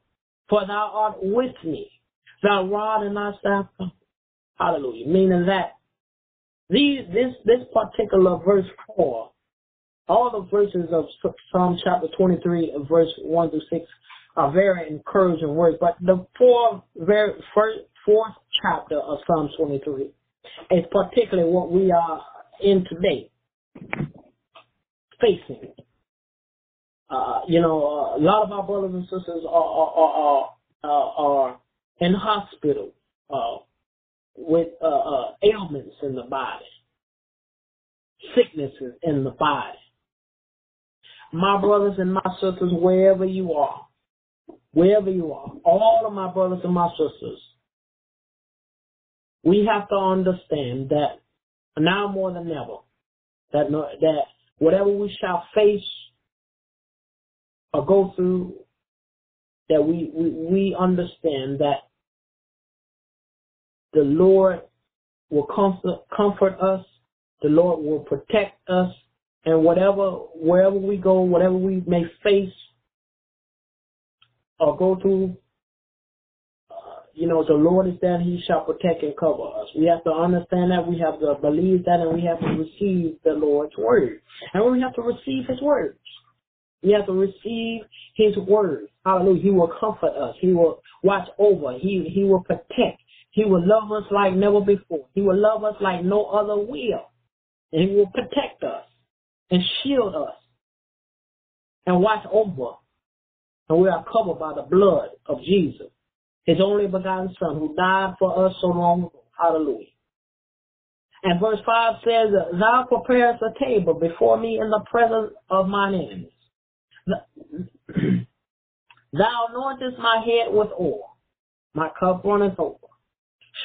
for thou art with me. Thy rod and thy staff Hallelujah. Meaning that these this this particular verse four, all the verses of Psalm chapter twenty three, verse one through six, are very encouraging words. But the fourth very first fourth chapter of Psalm twenty three is particularly what we are in today, facing. Uh, you know, uh, a lot of our brothers and sisters are are are, are, are in hospital. Uh, with uh, uh, ailments in the body, sicknesses in the body. My brothers and my sisters, wherever you are, wherever you are, all of my brothers and my sisters, we have to understand that now more than ever, that that whatever we shall face or go through, that we, we, we understand that the Lord will comfort, comfort us. The Lord will protect us. And whatever, wherever we go, whatever we may face or go through, uh, you know, the Lord is there He shall protect and cover us. We have to understand that. We have to believe that and we have to receive the Lord's word. And we have to receive His words. We have to receive His word. Hallelujah. He will comfort us. He will watch over. He, he will protect. He will love us like never before. He will love us like no other will. And he will protect us and shield us and watch over. And we are covered by the blood of Jesus, his only begotten son who died for us so long ago. Hallelujah. And verse 5 says, Thou preparest a table before me in the presence of mine enemies. Thou anointest my head with oil. My cup runneth over.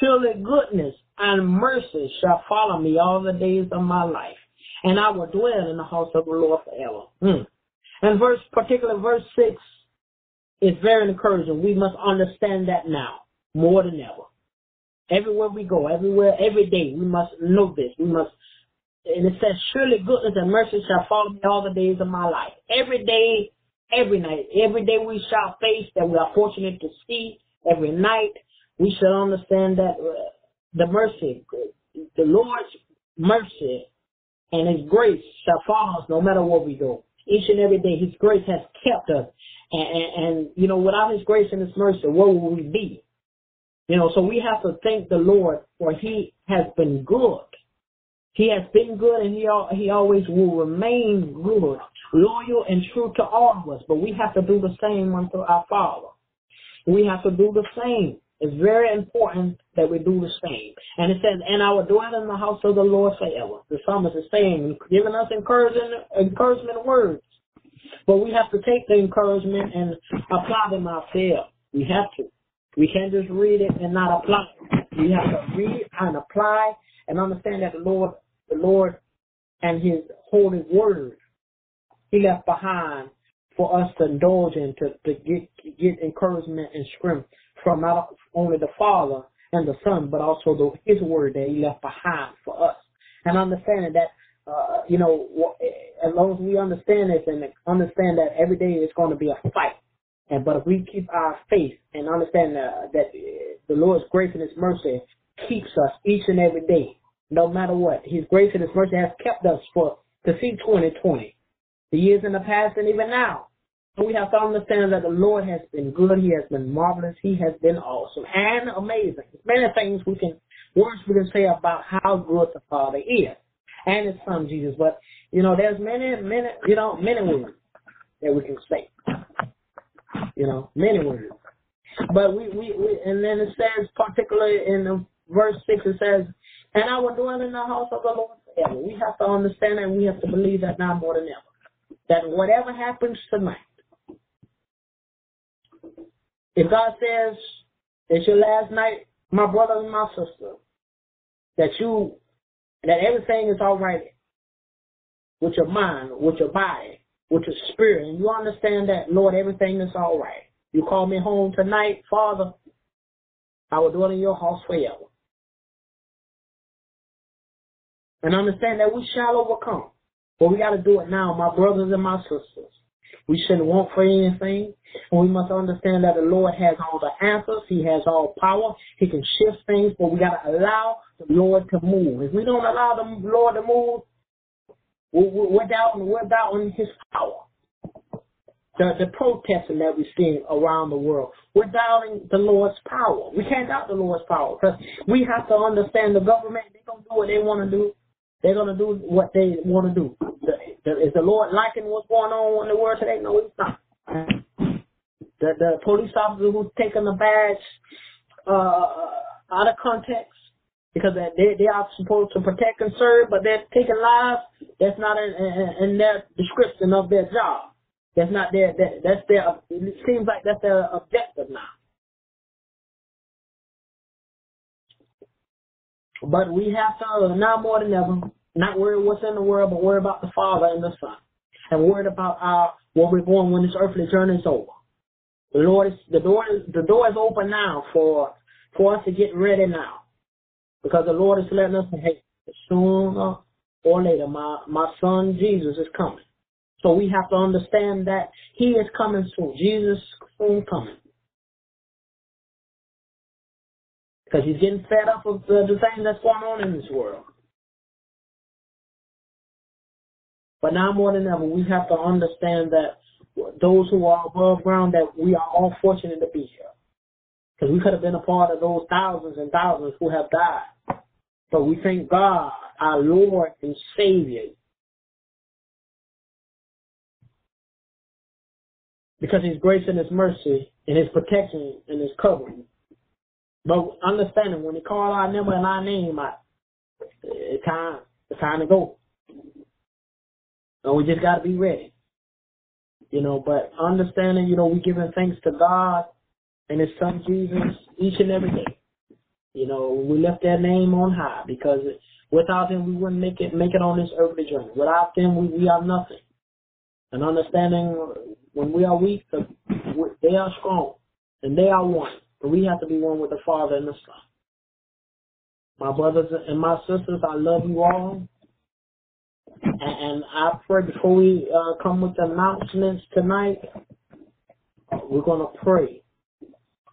Surely goodness and mercy shall follow me all the days of my life, and I will dwell in the house of the Lord forever. Hmm. And verse, particular verse six, is very encouraging. We must understand that now more than ever. Everywhere we go, everywhere, every day, we must know this. We must, and it says, surely goodness and mercy shall follow me all the days of my life. Every day, every night, every day we shall face that we are fortunate to see every night we shall understand that uh, the mercy, the Lord's mercy and His grace shall follow us no matter where we go. Each and every day, His grace has kept us. And, and, and, you know, without His grace and His mercy, where would we be? You know, so we have to thank the Lord for He has been good. He has been good and He, he always will remain good, loyal and true to all of us. But we have to do the same unto our Father. We have to do the same. It's very important that we do the same. And it says, and I will dwell in the house of the Lord forever. The psalmist is saying, giving us encouragement, encouragement words. But we have to take the encouragement and apply them ourselves. We have to. We can't just read it and not apply it. We have to read and apply and understand that the Lord, the Lord and His holy word, He left behind for us to indulge in to, to get get encouragement and strength from not only the Father and the Son, but also the, His Word that He left behind for us. And understanding that, uh, you know, as long as we understand this and understand that every day is going to be a fight, and but if we keep our faith and understand uh, that the Lord's grace and His mercy keeps us each and every day, no matter what. His grace and His mercy has kept us for to see 2020, the years in the past and even now. We have to understand that the Lord has been good. He has been marvelous. He has been awesome and amazing. There's many things we can, words we can say about how good the Father is and His Son Jesus. But you know, there's many, many, you know, many words that we can say. You know, many words. But we, we, we and then it says, particularly in the verse six, it says, "And I will dwell in the house of the Lord forever." We have to understand and we have to believe that now more than ever. That whatever happens tonight, if God says it's your last night, my brother and my sister, that you, that everything is all right with your mind, with your body, with your spirit, and you understand that, Lord, everything is all right. You call me home tonight, Father, I will dwell in your house forever. And understand that we shall overcome. But we got to do it now, my brothers and my sisters. We shouldn't want for anything. And we must understand that the Lord has all the answers. He has all power. He can shift things, but we got to allow the Lord to move. If we don't allow the Lord to move, we're doubting, we're doubting His power. The, the protesting that we're seeing around the world, we're doubting the Lord's power. We can't doubt the Lord's power because we have to understand the government. They're gonna do what they want to do. They're gonna do what they want to do. Is the Lord liking what's going on in the world today? No, He's not. The the police officer who's taking the badge uh, out of context because they they are supposed to protect and serve, but they're taking lives. That's not in, in, in their description of their job. That's not their that, that's their. It seems like that's their objective now. But we have to uh, now more than ever not worry what's in the world, but worry about the Father and the Son, and worry about our where we're going when this earthly journey is over. The Lord is the door is the door is open now for for us to get ready now, because the Lord is letting us know, hey, sooner or later, my my Son Jesus is coming. So we have to understand that He is coming soon. Jesus soon coming. Because he's getting fed up with uh, the, the things that's going on in this world. But now more than ever, we have to understand that those who are above ground, that we are all fortunate to be here. Because we could have been a part of those thousands and thousands who have died. But we thank God, our Lord and Savior, because His grace and His mercy and His protection and His covering. But understanding when they call our number and our name, I, it's time, it's time to go. And we just got to be ready. You know, but understanding, you know, we giving thanks to God and His Son Jesus each and every day. You know, we left their name on high because without them we wouldn't make it make it on this earthly journey. Without them we, we are nothing. And understanding when we are weak, they are strong and they are one. We have to be one with the Father and the Son. My brothers and my sisters, I love you all. And, I pray before we uh, come with the announcements tonight, we're gonna pray,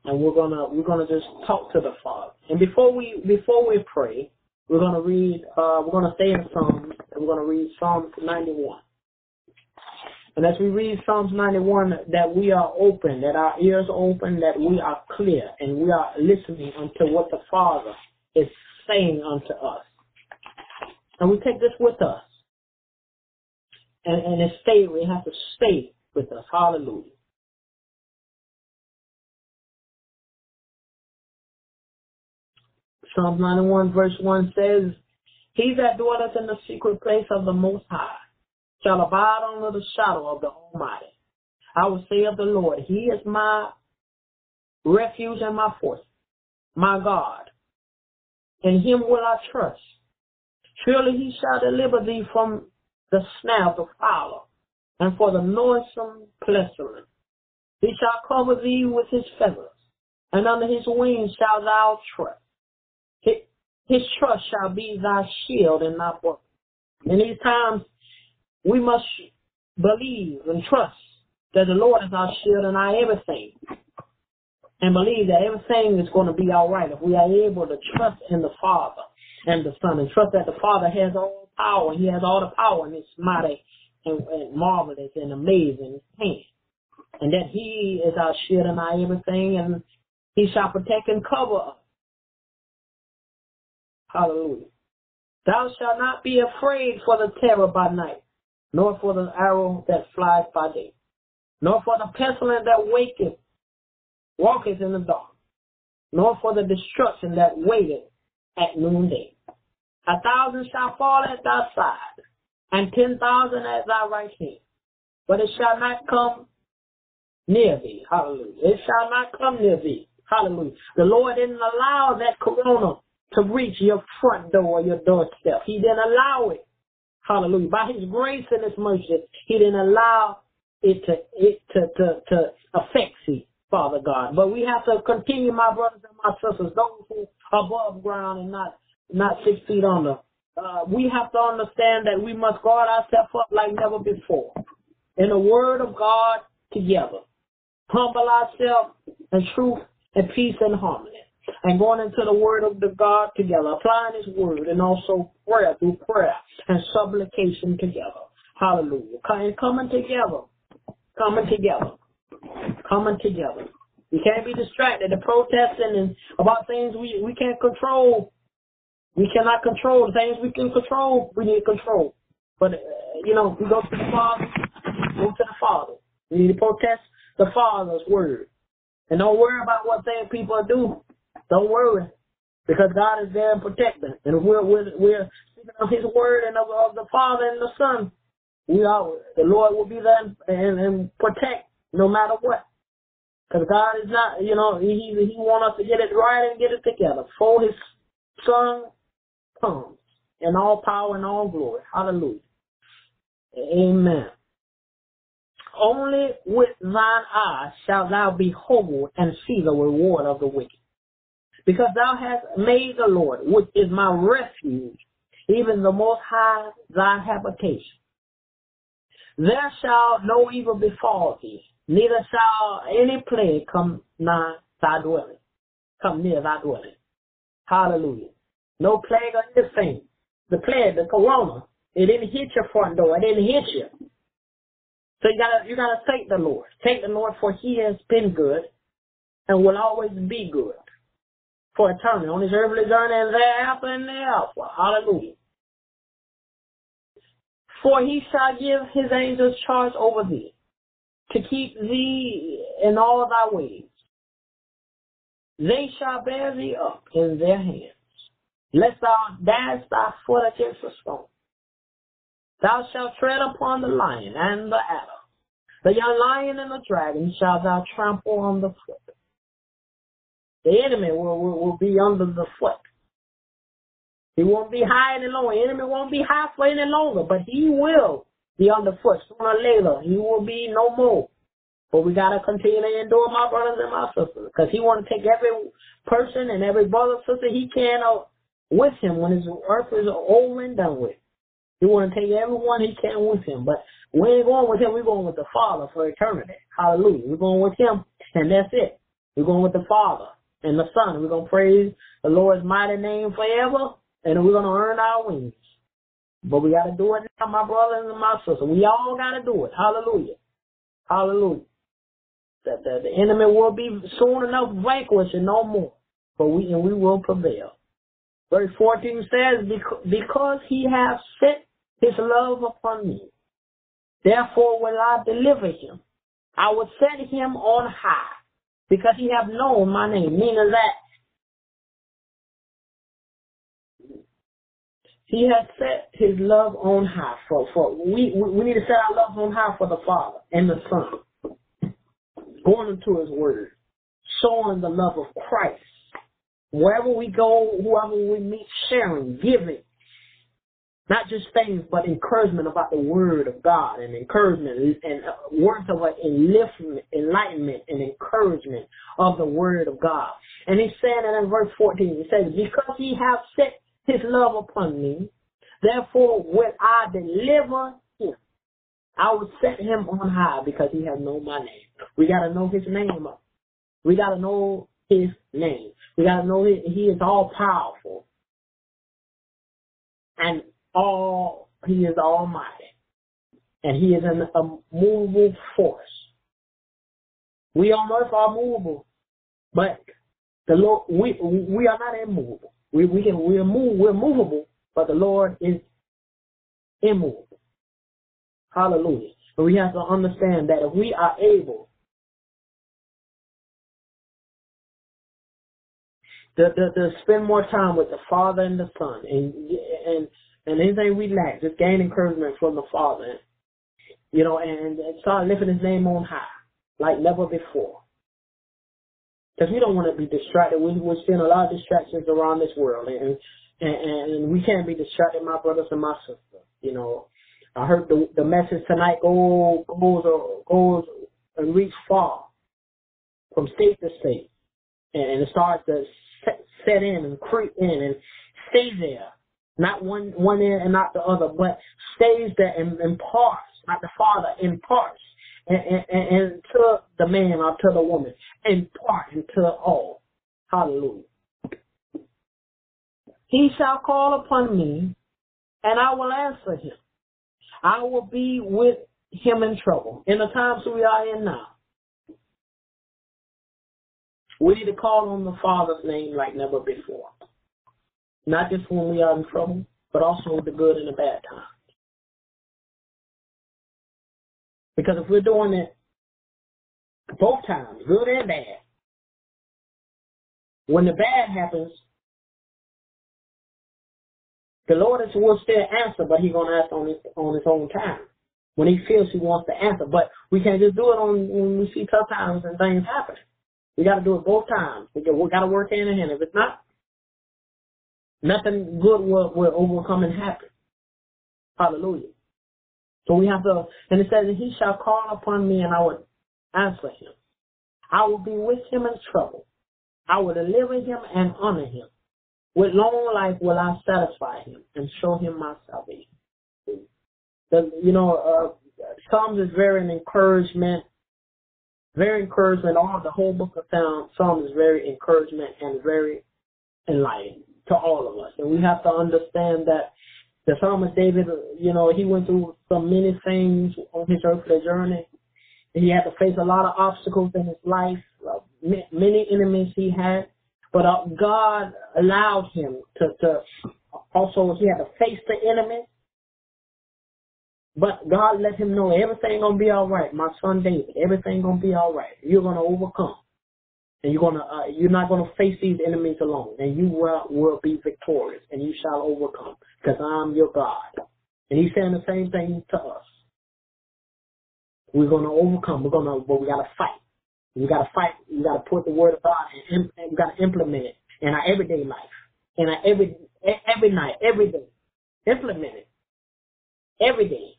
and we're gonna we're gonna just talk to the Father. And before we before we pray, we're gonna read uh, we're gonna stay in Psalms, and we're gonna read Psalm 91. And as we read Psalms 91, that we are open, that our ears are open, that we are clear, and we are listening unto what the Father is saying unto us. And we take this with us and, and it stay, we have to stay with us. Hallelujah. Psalms 91 verse 1 says, He that dwelleth in the secret place of the Most High shall abide under the shadow of the Almighty. I will say of the Lord, He is my refuge and my fortress, my God. In Him will I trust. Surely He shall deliver thee from the snare of the fowler, and for the noisome pestilence. He shall cover thee with his feathers, and under his wings shalt thou trust. His, trust shall be thy shield and thy buckler. In these times, we must believe and trust that the Lord is our shield and our everything. And believe that everything is going to be all right if we are able to trust in the Father and the Son and trust that the Father has all power. He has all the power in his mighty and, and marvelous and amazing hand. And that he is our shield and our everything and he shall protect and cover us. Hallelujah. Thou shalt not be afraid for the terror by night, nor for the arrow that flies by day, nor for the pestilence that waketh, walketh in the dark, nor for the destruction that waiteth at noonday. A thousand shall fall at thy side, and ten thousand at thy right hand, but it shall not come near thee. Hallelujah. It shall not come near thee. Hallelujah. The Lord didn't allow that corona to reach your front door or your doorstep. He didn't allow it. Hallelujah. By his grace and his mercy, he didn't allow it to it to, to, to affect you, Father God. But we have to continue, my brothers and my sisters, those who are above ground and not not six feet under. Uh, we have to understand that we must guard ourselves up like never before. In the word of God together. Humble ourselves in truth and peace and harmony and going into the word of the God together, applying his word and also prayer through prayer and supplication together. Hallelujah. And coming together. Coming together. Coming together. We can't be distracted and protesting and about things we, we can't control. We cannot control the things we can control. We need control. But, uh, you know, we go to the Father, go to the Father. We need to protest the Father's word. And don't worry about what things people do. Don't worry, because God is there and protecting. And we're we're we're speaking of His word and of, of the Father and the Son. We are the Lord will be there and, and, protect no matter what. Because God is not, you know, He He wants us to get it right and get it together. For His Son comes in all power and all glory. Hallelujah. Amen. Only with thine eyes shalt thou behold and see the reward of the wicked because thou hast made the Lord, which is my refuge, even the Most High thy habitation. There shall no evil befall thee, neither shall any plague come nigh thy dwelling, come near thy dwelling. Hallelujah. No plague or anything. The plague, the corona, it didn't hit your front door. It didn't hit you. So you gotta you gotta thank the Lord. Thank the Lord for He has been good and will always be good for eternity on his earthly journey and thereafter and thereafter. Hallelujah. For he shall give his angels charge over thee to keep thee in all thy ways. They shall bear thee up in their hands, lest thou dash thy foot against a stone. Thou shalt tread upon the lion and the adder. The young lion and the dragon shall thou trample on the foot. The enemy will, will, will be under the foot. He won't be high any longer. The enemy won't be high for any longer, but he will be underfoot sooner or later. He will be no more. But we gotta continue to endure, my brothers and my sisters, because he want to take every person and every brother sister he can with him when his earth is over and done with. He want to take everyone he can with him, but we ain't going with him. We're going with the Father for eternity. Hallelujah. We're going with him, and that's it. We're going with the Father and the Son. We're going to praise the Lord's mighty name forever, and we're going to earn our wings. But we got to do it now, my brothers and my sisters. We all got to do it. Hallelujah. Hallelujah. That the, the enemy will be soon enough vanquished and no more. But we and we will prevail. Verse 14 says, Because he has set his love upon me, therefore will I deliver him. I will set him on high because he have known my name, meaning that he has set his love on high for, for we, we need to set our love on high for the Father and the Son. Going into his word, showing the love of Christ. Wherever we go, whoever we meet, sharing, giving, Not just things, but encouragement about the word of God and encouragement and uh, words of enlightenment and encouragement of the word of God. And he's saying it in verse 14. He says, because he hath set his love upon me, therefore will I deliver him. I will set him on high because he has known my name. We got to know his name. We got to know his name. We got to know he is all powerful. And all, he is almighty. And he is an, a movable force. We on earth are movable, but the Lord, we, we are not immovable. We, we can, we're move, we're movable, but the Lord is immovable. Hallelujah. But we have to understand that if we are able to, to, to spend more time with the Father and the Son and and and anything we lack, just gain encouragement from the Father, you know, and, and start lifting His name on high like never before. Because we don't want to be distracted. We, we're seeing a lot of distractions around this world, and, and and we can't be distracted, my brothers and my sisters. You know, I heard the the message tonight go goes goes goes and reach far from state to state, and it starts to set, set in and creep in and stay there not one one end and not the other, but stays there and imparts, not the Father imparts, and, and, and to the man or to the woman, impart into all. Hallelujah. He shall call upon me, and I will answer him. I will be with him in trouble. In the times we are in now, we need to call on the Father's name like never before. Not just when we are in trouble, but also the good and the bad times. Because if we're doing it both times, good and bad, when the bad happens, the Lord is will still answer, but He's gonna answer on his on his own time. When he feels he wants to answer. But we can't just do it on when we see tough times and things happen. We gotta do it both times. We gotta work hand in hand. If it's not Nothing good will, will overcome and happen. Hallelujah. So we have to, and it says, He shall call upon me and I will answer him. I will be with him in trouble. I will deliver him and honor him. With long life will I satisfy him and show him my salvation. The, you know, uh, Psalms is very an encouragement, very encouragement. All the whole book of Psalms is very encouragement and very enlightening to all of us. And we have to understand that the psalmist David, you know, he went through so many things on his earthly journey. He had to face a lot of obstacles in his life, uh, many enemies he had, but uh, God allowed him to, to also, he had to face the enemy. But God let him know everything gonna be all right. My son David, everything gonna be all right. You're gonna overcome and you're gonna uh, you're not gonna face these enemies alone, and you will will be victorious, and you shall overcome, because I'm your God. And He's saying the same thing to us. We're gonna overcome. We're gonna, but we gotta fight. We gotta fight. We gotta put the word of God and, and we gotta implement it in our everyday life, in our every every night, every day. Implement it every day.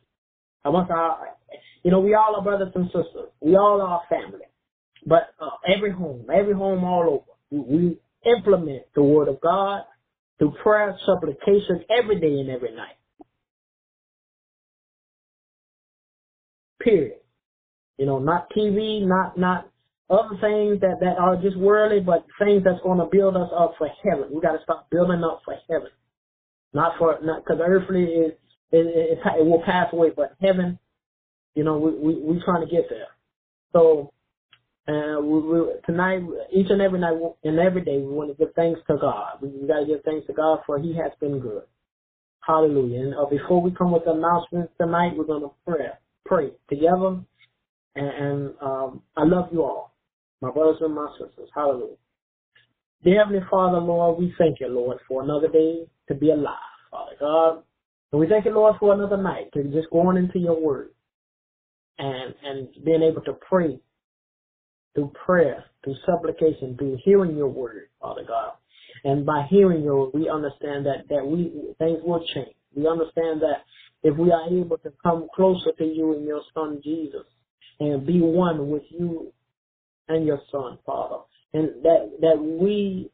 I want our, you know, we all are brothers and sisters. We all are family. But uh, every home, every home all over, we implement the word of God through prayer, supplication every day and every night. Period. You know, not TV, not not other things that that are just worldly, but things that's going to build us up for heaven. We got to start building up for heaven, not for not because earthly is it, it, it will pass away, but heaven, you know, we we we trying to get there. So and we, we, tonight, each and every night and every day, we want to give thanks to God. We, we got to give thanks to God for He has been good. Hallelujah. And uh, before we come with announcements tonight, we're going to pray, pray together. And, and um, I love you all, my brothers and my sisters. Hallelujah. Dear Heavenly Father, Lord, we thank you, Lord, for another day to be alive, Father God. And we thank you, Lord, for another night to just going into your word and, and being able to pray through prayer, through supplication, through hearing your word, Father God. And by hearing your word, we understand that, that we things will change. We understand that if we are able to come closer to you and your son Jesus and be one with you and your son, Father, and that that we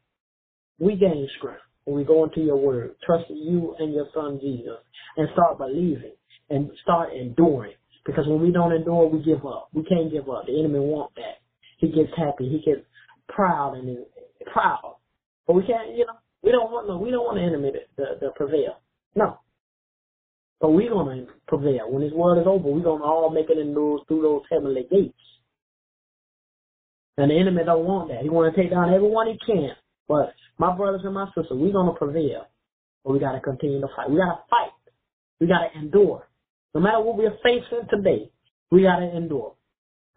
we gain strength when we go into your word, trust you and your son Jesus, and start believing and start enduring. Because when we don't endure, we give up. We can't give up. The enemy wants that. He gets happy. He gets proud and proud. But we can't, you know, we don't want no, we don't want the enemy to, to, to prevail. No. But we're gonna prevail. When this world is over, we're gonna all make it in those through those heavenly gates. And the enemy don't want that. He want to take down everyone he can. But my brothers and my sisters, we're gonna prevail. But we gotta continue to fight. We gotta fight. We gotta endure. No matter what we're facing today, we gotta endure.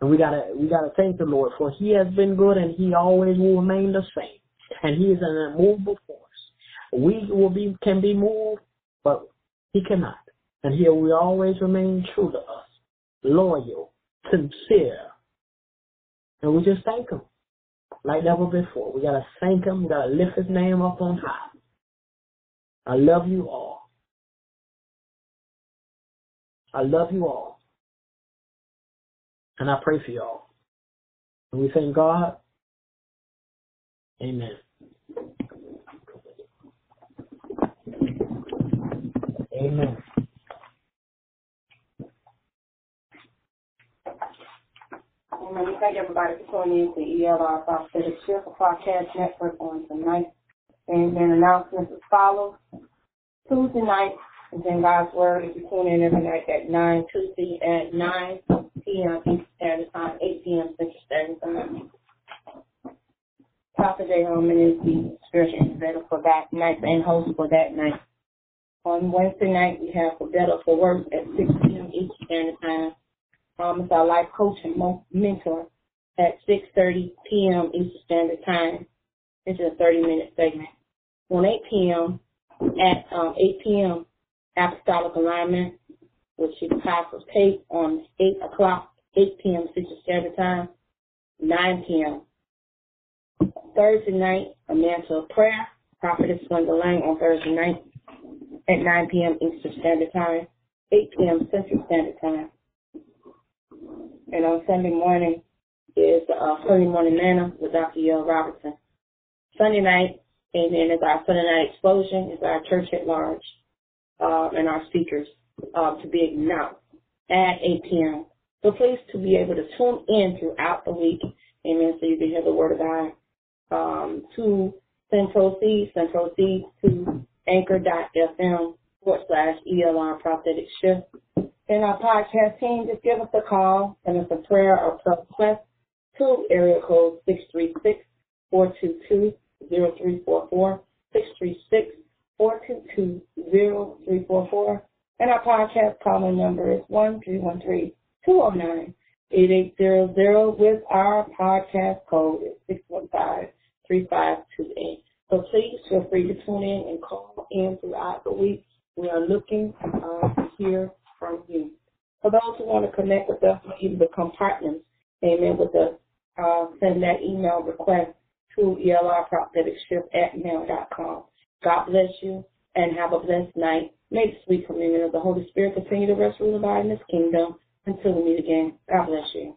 And we gotta we gotta thank the Lord for He has been good and He always will remain the same. And He is an immovable force. We will be can be moved, but He cannot. And He will always remain true to us, loyal, sincere. And we just thank Him like never before. We gotta thank Him. We gotta lift His name up on high. I love you all. I love you all. And I pray for y'all. And we thank God. Amen. Amen. Amen. We thank everybody for tuning in to ELR Prophetic Shift Podcast Network on tonight. And then Announcements as follows. Tuesday night, and then God's Word If you tune in every night at 9, Tuesday at 9 p.m. Eastern Standard Time, 8 p.m. Central Standard Time. Prophet J. Holman is the spiritual incubator for that night and host for that night. On Wednesday night, we have for Better for Work at 6 p.m. Eastern Time. Um, it's our life coach and mentor at 6.30 p.m. Eastern Standard Time. It's a 30-minute segment. On 8 p.m., at um, 8 p.m., apostolic alignment, which is Apostles Tape on 8 o'clock, 8 p.m. Central Standard Time, 9 p.m. Thursday night, a mantle of prayer, Prophetess Linda Lang on Thursday night at 9 p.m. Eastern Standard Time, 8 p.m. Central Standard Time. And on Sunday morning is uh, Sunday Morning Manna with Dr. Yale Robertson. Sunday night, amen, is our Sunday night explosion, is our church at large uh, and our speakers uh, to be announced at 8 p.m. So please to be able to tune in throughout the week, amen, so you can hear the word of God. Um, to Central C, Central C to anchor.fm forward slash ELR prophetic shift. And our podcast team, just give us a call, send us a prayer or request to area code 636 422 0344 636 422-0344. And our podcast calling number is 1-313-209-8800 with our podcast code is 615-3528. So please feel free to tune in and call in throughout the week. We are looking uh, to hear from you. For those who want to connect with us or even become partners, amen, with us, uh, send that email request to elrpropheticshift at mail.com. God bless you and have a blessed night. May the sweet communion of the Holy Spirit continue to rest, rule, and abide in this kingdom until we meet again. God bless you.